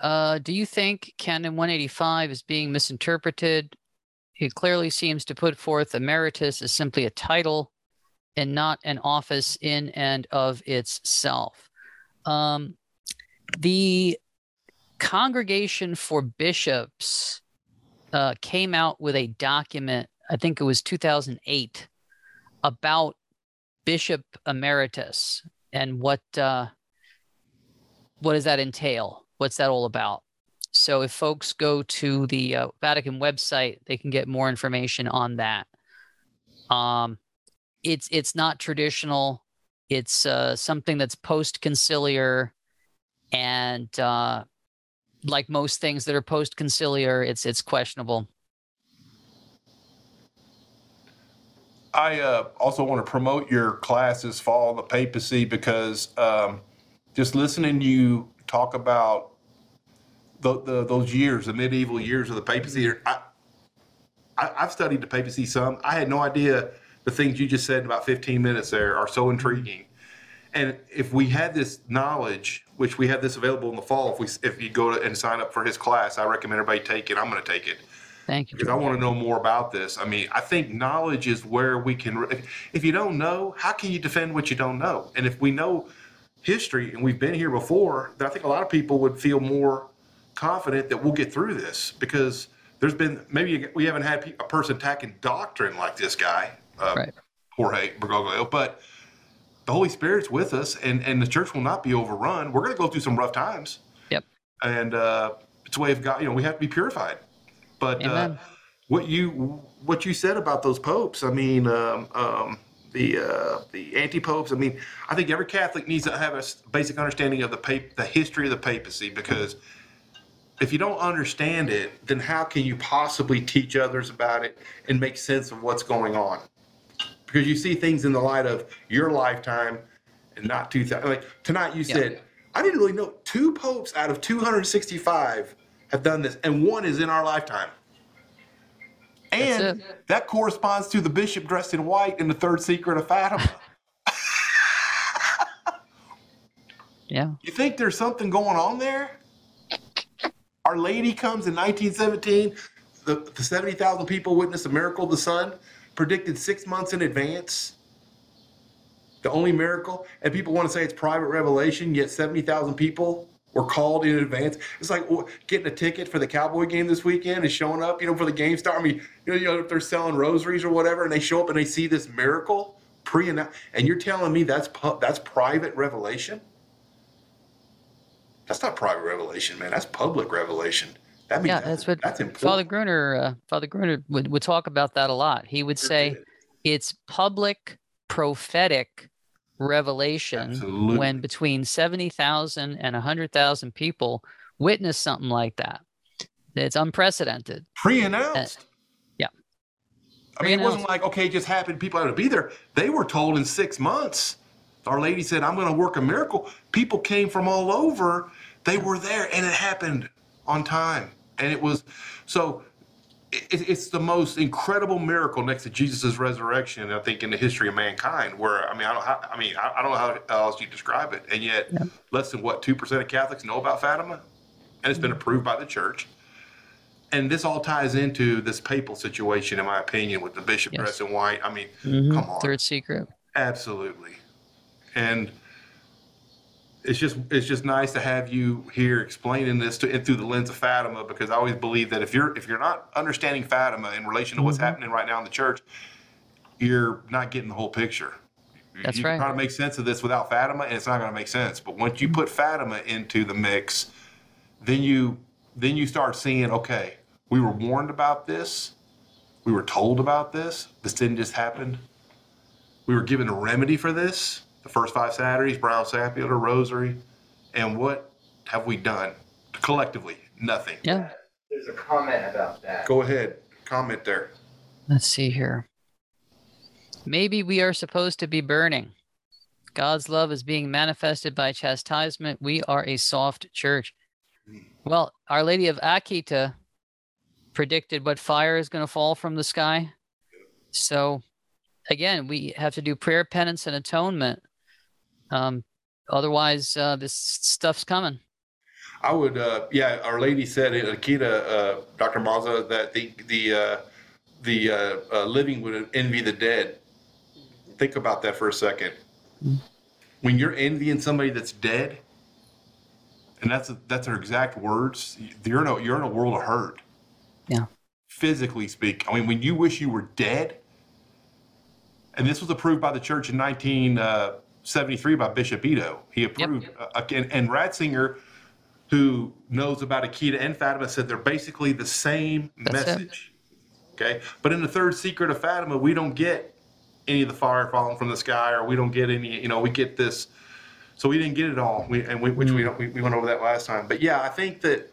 Speaker 2: Uh, do you think Canon 185 is being misinterpreted? It clearly seems to put forth emeritus as simply a title and not an office in and of itself. Um, the Congregation for Bishops uh, came out with a document, I think it was 2008, about Bishop Emeritus and what uh, what does that entail? What's that all about? So if folks go to the uh, Vatican website, they can get more information on that. Um, it's it's not traditional. It's uh, something that's post conciliar, and uh, like most things that are post conciliar, it's it's questionable.
Speaker 1: I uh, also want to promote your classes, fall on the papacy because um, just listening to you talk about the, the, those years, the medieval years of the papacy. I, I, I've studied the papacy some. I had no idea the things you just said in about 15 minutes there are so intriguing. And if we had this knowledge, which we have this available in the fall, if we if you go to, and sign up for his class, I recommend everybody take it. I'm going to take it
Speaker 2: Thank you.
Speaker 1: because I want to know more about this. I mean, I think knowledge is where we can. If, if you don't know, how can you defend what you don't know? And if we know history and we've been here before, then I think a lot of people would feel more confident that we'll get through this because there's been maybe we haven't had a person attacking doctrine like this guy, uh,
Speaker 2: Right.
Speaker 1: Jorge Bergoglio, but the Holy Spirit's with us, and and the church will not be overrun. We're going to go through some rough times
Speaker 2: Yep.
Speaker 1: and uh, it's a way of God. You know, we have to be purified. But uh, what you what you said about those popes, I mean, um, um, the uh, the anti popes. I mean, I think every Catholic needs to have a basic understanding of the pap- the history of the papacy because if you don't understand it, then how can you possibly teach others about it and make sense of what's going on? Because you see things in the light of your lifetime and not 2000. Like tonight, you
Speaker 2: Yeah.
Speaker 1: said, I didn't really know two popes out of 265 have done this, and one is in our lifetime. And that corresponds to the bishop dressed in white in the third secret of Fatima. *laughs*
Speaker 2: Yeah.
Speaker 1: You think there's something going on there? Our Lady comes in 1917. The, the 70,000 people witnessed the miracle of the sun, predicted six months in advance. The only miracle, and people want to say it's private revelation, yet 70,000 people were called in advance. It's like getting a ticket for the Cowboy game this weekend and showing up, you know, for the game start. I mean, you know, you know, if they're selling rosaries or whatever, and they show up and they see this miracle pre and and you're telling me that's that's private revelation? That's not private revelation, man. That's public revelation. That means
Speaker 2: Yeah,
Speaker 1: that's,
Speaker 2: that's what
Speaker 1: that's important.
Speaker 2: Father Gruner, uh, Father Gruner would, would talk about that a lot. He would say it's public prophetic revelation
Speaker 1: Absolutely.
Speaker 2: when between 70,000 and 100,000 people witness something like that. It's unprecedented.
Speaker 1: pre-announced.
Speaker 2: yeah.
Speaker 1: I mean, it wasn't like okay, it just happened. People had to be there. They were told in six months. Our lady said, "I'm going to work a miracle." People came from all over. They were there, and it happened on time. And it was so. It, it's the most incredible miracle next to Jesus' resurrection, I think, in the history of mankind. Where I mean, I don't. How, I mean, I, I don't know how else you describe it, and yet less than what two percent of Catholics know about Fatima, and it's been approved by the church and this all ties into this papal situation, in my opinion, with the bishop
Speaker 2: Yes.
Speaker 1: dressed in white. I mean,
Speaker 2: Mhm.
Speaker 1: come on,
Speaker 2: Third secret.
Speaker 1: absolutely. And it's just it's just nice to have you here explaining this to and through the lens of Fatima, because I always believe that if you're if you're not understanding Fatima in relation to what's
Speaker 2: Mm-hmm.
Speaker 1: happening right now in the church, you're not getting the whole picture.
Speaker 2: That's
Speaker 1: you
Speaker 2: right.
Speaker 1: try to make sense of this without Fatima, and it's not going to make sense. But once you put Fatima into the mix, then you then you start seeing okay we were warned about this we were told about this this didn't just happen we were given a remedy for this the first five saturdays brown scapular rosary and what have we done collectively nothing
Speaker 2: Yeah.
Speaker 3: There's a comment about that.
Speaker 1: go ahead comment there
Speaker 2: Let's see here. Maybe we are supposed to be burning. God's love is being manifested by chastisement. We are a soft church. Hmm. Well, Our Lady of Akita predicted what fire is going to fall from the sky. So, again, we have to do prayer, penance, and atonement. Um, otherwise, uh, this stuff's coming.
Speaker 1: I would, uh, yeah. Our Lady said in Akita, uh, Dr. Mazza, that the the uh, the uh, uh, living would envy the dead. Think about that for a second. When you're envying somebody that's dead, and that's that's her exact words. You're in a you're in a world of hurt.
Speaker 2: Yeah.
Speaker 1: Physically speak, I mean, when you wish you were dead, and this was approved by the church in 1973 by Bishop Ito. He approved, uh, and, and Ratzinger who knows about Akita and Fatima said they're basically the same
Speaker 2: That's it.
Speaker 1: message. Okay. But in the third secret of Fatima, we don't get any of the fire falling from the sky, or we don't get any, you know, we get this. So we didn't get it all, we, and we, which we, don't, we we went over that last time. But yeah, I think that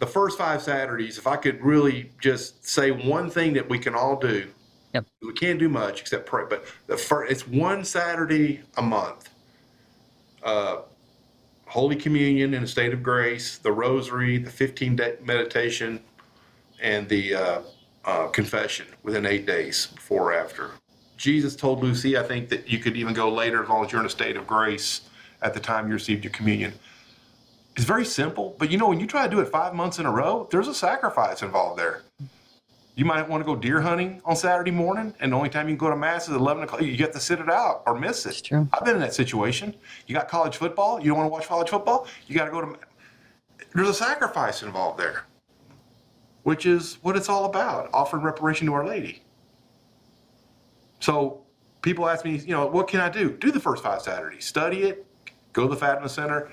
Speaker 1: the first five Saturdays, if I could really just say one thing that we can all do,
Speaker 2: Yep.
Speaker 1: we can't do much except pray. But the first, it's one Saturday a month. Uh, Holy Communion in a state of grace, the Rosary, the 15 day meditation, and the uh, uh, confession within eight days before or after. Jesus told Lucy, I think that you could even go later as long as you're in a state of grace at the time you received your communion. It's very simple, but you know, when you try to do it five months in a row, there's a sacrifice involved there. You might want to go deer hunting on Saturday morning, and the only time you can go to mass is 11 o'clock. You get to sit it out or miss it.
Speaker 2: It's true.
Speaker 1: I've been in that situation. You got college football. You don't want to watch college football. You got to go to. There's a sacrifice involved there, which is what it's all about offering reparation to Our Lady. So people ask me, you know, what can I do? Do the first five Saturdays, study it, go to the Fatima Center,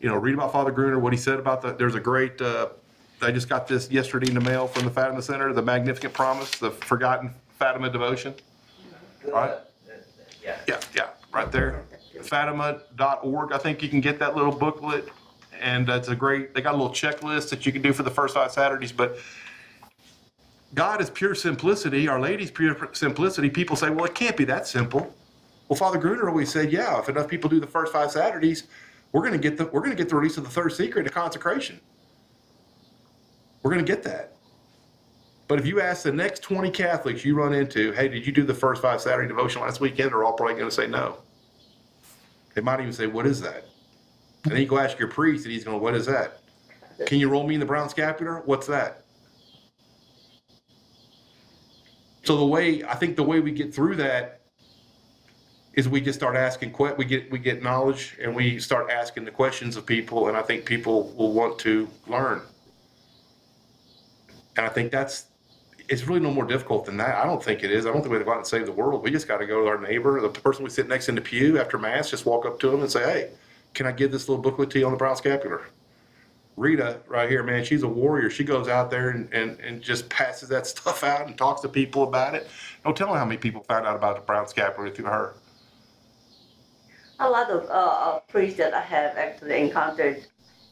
Speaker 1: you know, read about Father Gruner, what he said about the. There's a great. Uh, I just got this yesterday in the mail from the Fatima Center, the Magnificent Promise, the Forgotten Fatima Devotion. Right.
Speaker 3: Yeah.
Speaker 1: Yeah, yeah, right there. Fatima.org. I think you can get that little booklet. And it's a great, they got a little checklist that you can do for the first five Saturdays. But God is pure simplicity. Our Lady's pure simplicity. People say, well, it can't be that simple. Well, Father Gruner always said, yeah, if enough people do the first five Saturdays, we're going to get the we're going to get the release of the third secret, the consecration. We're going to get that. But if you ask the next 20 Catholics you run into, hey, did you do the first five Saturday devotion last weekend? They're all probably going to say no. They might even say, what is that? And then you go ask your priest, and he's going, what is that? Can you roll me in the brown scapular? What's that? So the way I think the way we get through that is we just start asking we get we get knowledge and we start asking the questions of people, and I think people will want to learn. And I think that's it's really no more difficult than that. I don't think it is. I don't think we have to go out and save the world. We just got to go to our neighbor, the person we sit next in the pew after mass, just walk up to them and say, "Hey, can I give this little booklet to you on the brown scapular?" Rita, right here, man, she's a warrior. She goes out there and, and, and just passes that *laughs* stuff out and talks to people about it. No telling how many people found out about the brown scapular through her.
Speaker 4: A lot of uh, uh, priests that I have actually encountered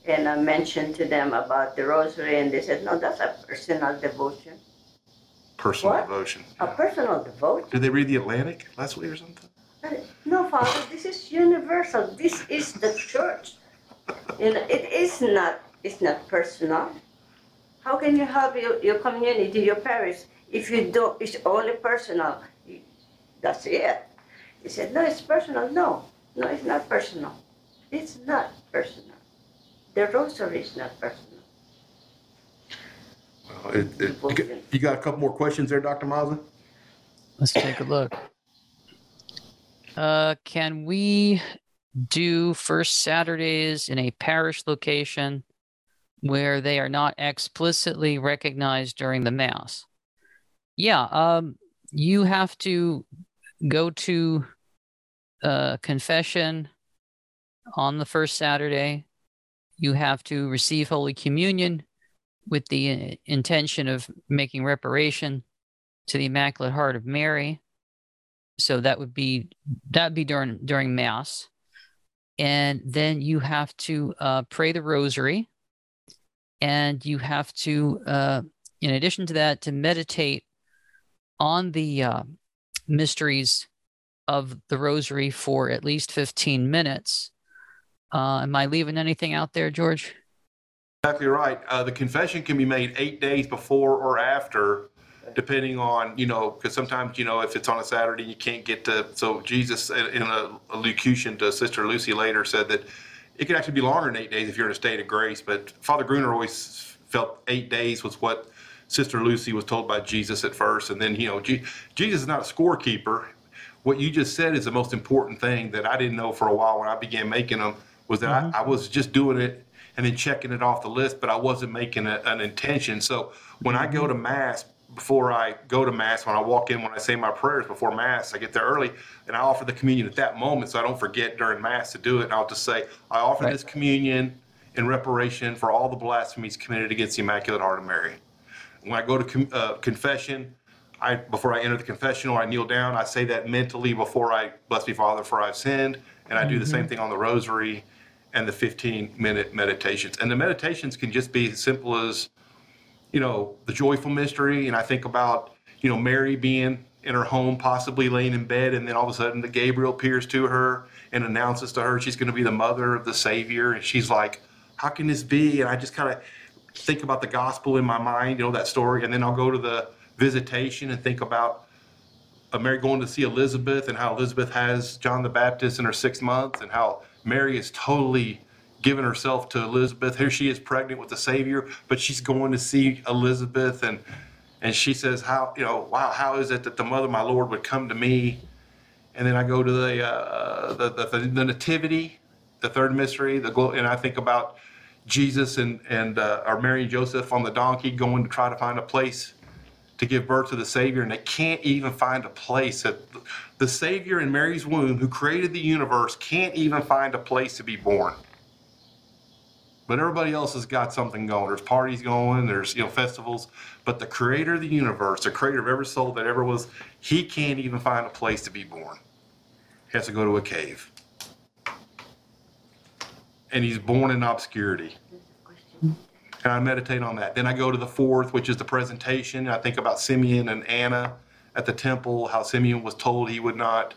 Speaker 4: and I mentioned to them about the rosary, and they said, no, that's a personal devotion.
Speaker 1: Personal
Speaker 4: What?
Speaker 1: devotion.
Speaker 4: A personal devotion?
Speaker 1: Did they read the Atlantic last week or something?
Speaker 4: Uh, no, Father, this is universal. This is the church. You know, it is not, it's not personal. How can you help your, your community, your parish, if you don't, it's only personal? You- That's it. He said, no, it's personal. No, no, it's not personal. It's not personal. The rosary is not personal.
Speaker 1: Well, it, it, you, got, you got a couple more questions there, Dr. Mazza?
Speaker 2: Let's take a look. Uh, can we do first Saturdays in a parish location where they are not explicitly recognized during the Mass? Yeah, um, you have to go to uh, confession on the first Saturday. You have to receive Holy Communion with the uh, intention of making reparation to the Immaculate Heart of Mary. So that would be that be during during Mass, and then you have to uh, pray the Rosary, and you have to, uh, in addition to that, to meditate on the uh, mysteries of the Rosary for at least fifteen minutes. Uh, am I leaving anything out there, George?
Speaker 1: Exactly right. Uh, the confession can be made eight days before or after, depending on, you know, because sometimes, you know, if it's on a Saturday, you can't get to. So Jesus, in a, a locution to Sister Lucy later, said that it could actually be longer than eight days if you're in a state of grace. But Father Gruner always felt eight days was what Sister Lucy was told by Jesus at first. And then, you know, Je- Jesus is not a scorekeeper. What you just said is the most important thing that I didn't know for a while when I began making them was that I, mm-hmm. I was just doing it and then checking it off the list, but I wasn't making a, an intention. So when I go mm-hmm. to Mass, before I go to Mass, when I walk in, when I say my prayers before Mass, I get there early and I offer the communion at that moment so I don't forget during Mass to do it. And I'll just say, I offer
Speaker 2: Right.
Speaker 1: this communion in reparation for all the blasphemies committed against the Immaculate Heart of Mary. When I go to com- uh, confession, I before I enter the confessional, I kneel down. I say that mentally before I bless me, Father, for I've sinned, and I do the same mm-hmm. thing on the Rosary and the 15 minute meditations. And the meditations can just be as simple as, you know, the joyful mystery. And I think about, you know, Mary being in her home, possibly laying in bed, and then all of a sudden the Gabriel appears to her and announces to her she's going to be the mother of the Savior, and she's like, "How can this be?" And I just kind of think about the gospel in my mind, you know, that story, and then I'll go to the visitation and think about uh, Mary going to see Elizabeth and how Elizabeth has John the Baptist in her six months and how Mary is totally given herself to Elizabeth. Here she is pregnant with the Savior, but she's going to see Elizabeth, and and she says, "How you know? Wow, how is it that the mother of my Lord would come to me?" And then I go to the uh, the, the, the nativity, the third mystery, the and I think about Jesus and and uh, or Mary and Joseph on the donkey going to try to find a place to give birth to the Savior, and they can't even find a place. That the Savior in Mary's womb, who created the universe, can't even find a place to be born. But everybody else has got something going. There's parties going. There's you know festivals. But the Creator of the universe, the Creator of every soul that ever was, He can't even find a place to be born. He has to go to a cave, and He's born in obscurity and I meditate on that. Then I go to the fourth, which is the presentation. I think about Simeon and Anna at the temple, how Simeon was told he would not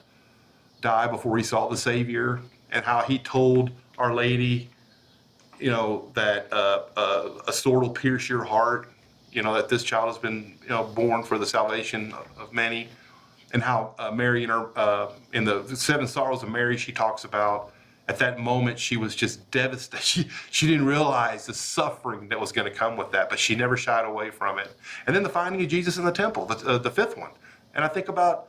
Speaker 1: die before he saw the Savior, and how he told Our Lady, you know, that uh, uh, a sword will pierce your heart, you know, that this child has been, you know, born for the salvation of, many, and how uh, Mary in her uh, in the Seven Sorrows of Mary, she talks about at that moment she was just devastated. *laughs* She, she didn't realize the suffering that was going to come with that but she never shied away from it. And then the finding of jesus in the temple the, uh, the fifth one and i think about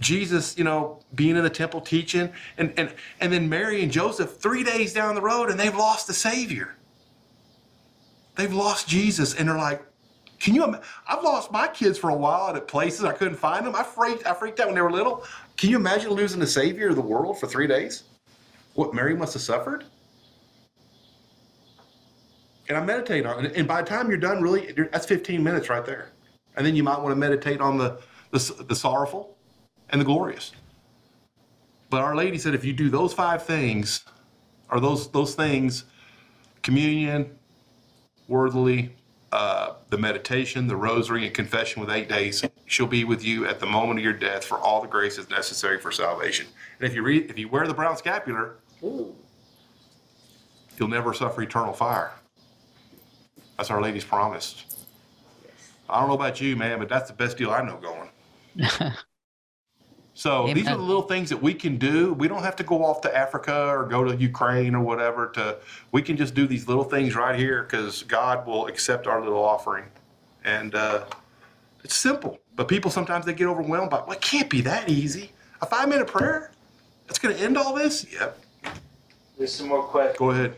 Speaker 1: jesus you know being in the temple teaching and, and, and then mary and joseph three days down the road and they've lost the savior they've lost jesus and they're like can you? I've lost my kids for a while at places I couldn't find them. I freaked. I freaked out when they were little. Can you imagine losing the savior of the world for three days? what Mary must have suffered. And I meditate on it. And by the time you're done, really, that's 15 minutes right there. And then you might want to meditate on the, the, the sorrowful and the glorious. But Our Lady said if you do those five things, or those, those things, communion, worthily, uh, the meditation, the rosary, and confession with eight days, she'll be with you at the moment of your death for all the graces necessary for salvation. And if you read, if you wear the brown scapular, you'll never suffer eternal fire. That's Our Lady's promise. I don't know about you, man, but that's the best deal I know going. *laughs* so these are the little things that we can do. We don't have to go off to Africa or go to Ukraine or whatever. To we can just do these little things right here because God will accept our little offering, and uh, it's simple. But people sometimes they get overwhelmed by, well, it can't be that easy. A five minute prayer, that's going to end all this. Yep.
Speaker 3: There's some more questions.
Speaker 1: Go ahead.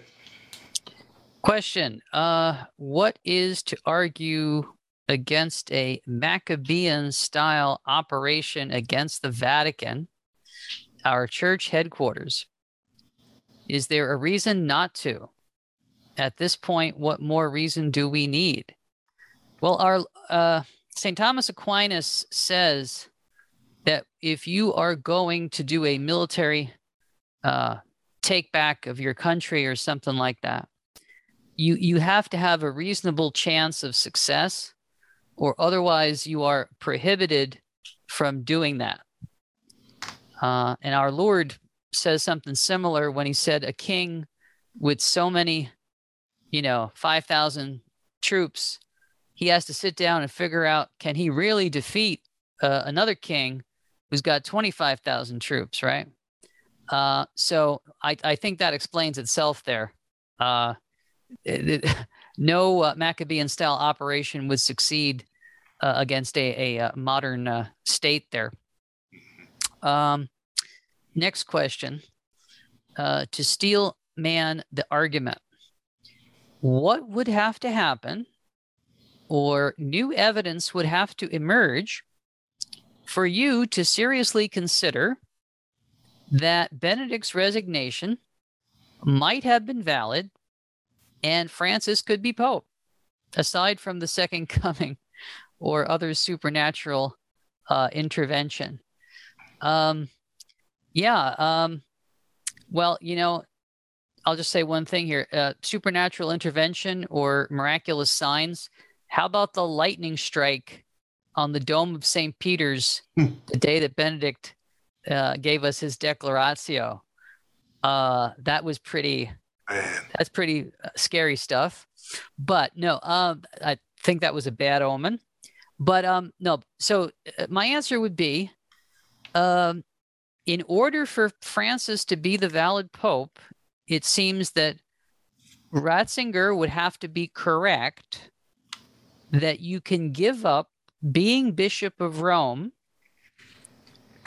Speaker 2: Question: uh, What is to argue against a Maccabean style operation against the Vatican, our church headquarters? Is there a reason not to? At this point, what more reason do we need? Well, our uh, St. Thomas Aquinas says that if you are going to do a military uh, take back of your country or something like that, you you have to have a reasonable chance of success or otherwise you are prohibited from doing that. Uh, and our lord says something similar when he said a king with so many you know 5000 troops he has to sit down and figure out can he really defeat uh, another king who's got 25000 troops right? Uh, so I, I think that explains itself there. Uh, it, it- *laughs* no uh, Maccabean style operation would succeed uh, against a, a, uh modern uh, state there. Um, next question uh, to steel man the argument. What would have to happen, or new evidence would have to emerge for you to seriously consider that Benedict's resignation might have been valid and Francis could be Pope, aside from the second *laughs* coming or other supernatural uh, intervention. Um, yeah. Um, well, you know, I'll just say one thing here uh, supernatural intervention or miraculous signs. How about the lightning strike on the dome of St. Peter's
Speaker 1: Hmm.
Speaker 2: the day that Benedict uh, gave us his declaratio. Uh, that was pretty.
Speaker 1: Man,
Speaker 2: That's pretty uh, scary stuff. But no, um, I think that was a bad omen. But um, no. So uh, my answer would be, um, in order for Francis to be the valid pope, it seems that Ratzinger would have to be correct that you can give up being Bishop of Rome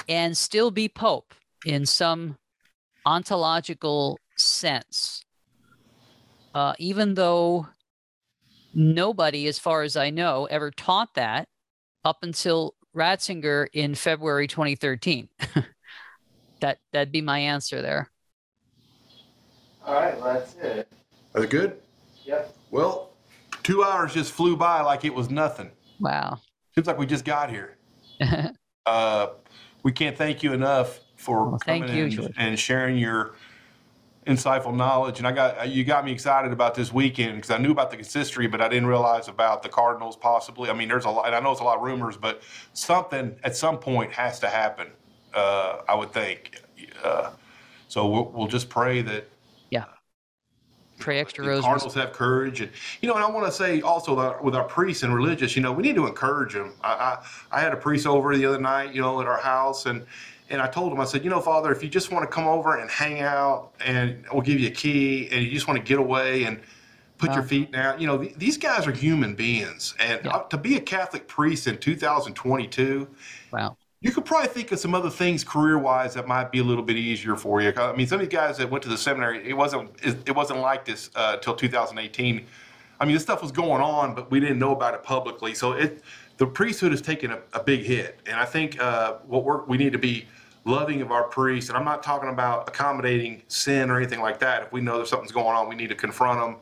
Speaker 2: and still be Pope in some ontological sense. Uh, even though nobody, as far as I know, ever taught that up until Ratzinger in February 2013. *laughs* that that'd be my answer there.
Speaker 3: All right, well, that's it.
Speaker 1: are they good?
Speaker 3: Yep.
Speaker 1: Well, two hours just flew by like it was nothing.
Speaker 2: Wow.
Speaker 1: Seems like we just got here. *laughs* Uh, we can't thank you enough for
Speaker 2: Well, thank
Speaker 1: coming
Speaker 2: you,
Speaker 1: and, and sharing your insightful knowledge. And I got you got me excited about this weekend because I knew about the consistory, but I didn't realize about the Cardinals possibly. I mean, there's a lot, and I know it's a lot of rumors, but something at some point has to happen. Uh, I would think. Uh, so we'll, we'll just pray that
Speaker 2: yeah. Pray extra
Speaker 1: the. Cardinals have courage, and you know, and I want to say also that with our priests and religious, you know, we need to encourage them. I, I I had a priest over the other night, you know, at our house, and and I told him, I said, you know, Father, if you just want to come over and hang out, and we'll give you a key, and you just want to get away and put your feet down, you know, th- these guys are human beings, and
Speaker 2: Yeah.
Speaker 1: uh, to be a Catholic priest in 2022
Speaker 2: Wow.
Speaker 1: you could probably think of some other things career-wise that might be a little bit easier for you. I mean, some of these guys that went to the seminary, it wasn't it it wasn't like this uh, till 2018. I mean, this stuff was going on, but we didn't know about it publicly. So it the priesthood has taken a, a big hit, and I think uh, what we're, we need to be loving of our priests. And I'm not talking about accommodating sin or anything like that. If we know there's something's going on, we need to confront them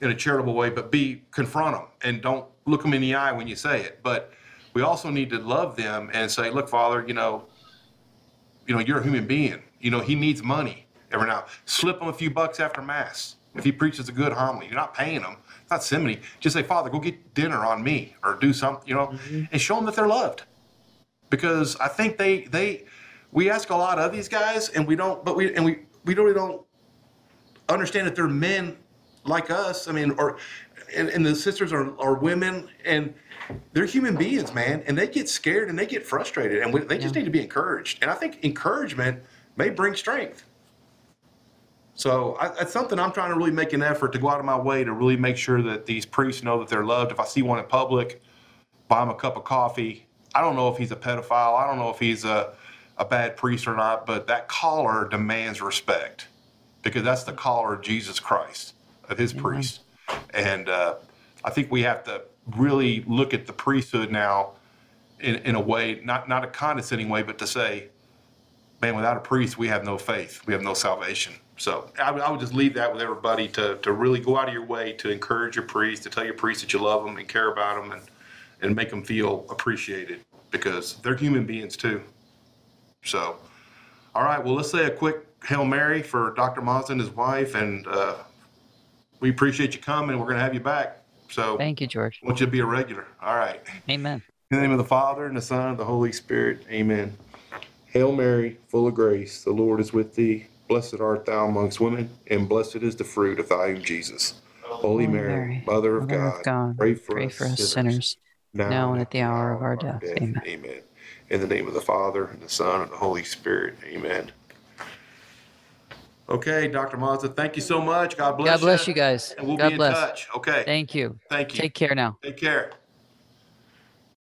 Speaker 1: in a charitable way, but be confront them and don't look them in the eye when you say it. But we also need to love them and say, look, Father, you know, you know, you're a human being. You know, he needs money every now. Slip him a few bucks after mass if he preaches a good homily. You're not paying him. It's not simony. Just say, Father, go get dinner on me or do something, you know, mm-hmm. and show them that they're loved. Because I think they they we ask a lot of these guys and we don't, but we and we we really don't understand that they're men like us. I mean, or and, and the sisters are, are women and they're human beings, man, and they get scared and they get frustrated, and we, they just
Speaker 2: Yeah.
Speaker 1: need to be encouraged. And I think encouragement may bring strength. So I, that's something I'm trying to really make an effort to go out of my way to really make sure that these priests know that they're loved. If I see one in public, buy him a cup of coffee. I don't know if he's a pedophile. I don't know if he's a, a bad priest or not, but that collar demands respect because that's the collar of Jesus Christ, of his priest. And uh, I think we have to really look at the priesthood now in, in a way, not, not a condescending way, but to say, man, without a priest, we have no faith, we have no salvation. So I would, I would just leave that with everybody to, to really go out of your way to encourage your priest, to tell your priest that you love them and care about them and, and make them feel appreciated because they're human beings too. So, all right, well, let's say a quick Hail Mary for Dr. Mazza and his wife. And uh, we appreciate you coming. We're going to have you back. So,
Speaker 2: Thank you, George.
Speaker 1: I want you to be a regular. All right.
Speaker 2: Amen.
Speaker 1: In the name of the Father, and the Son, and the Holy Spirit. Amen. Hail Mary, full of grace, the Lord is with thee. Blessed art thou amongst women, and blessed is the fruit of thy womb, Jesus. Holy Mary, Mother of
Speaker 2: Mother
Speaker 1: God,
Speaker 2: of God,
Speaker 1: pray for
Speaker 2: pray
Speaker 1: us
Speaker 2: for us
Speaker 1: sinners,
Speaker 2: sinners, now and at the hour of our death. Amen.
Speaker 1: Amen. In the name of the Father, and the Son, and the Holy Spirit. Amen. Okay, Dr. Mazza, thank you so much. God bless
Speaker 2: God bless you guys.
Speaker 1: And we'll
Speaker 2: God
Speaker 1: be in
Speaker 2: bless.
Speaker 1: touch. Okay.
Speaker 2: Thank you.
Speaker 1: Thank you.
Speaker 2: Take care now.
Speaker 1: Take care.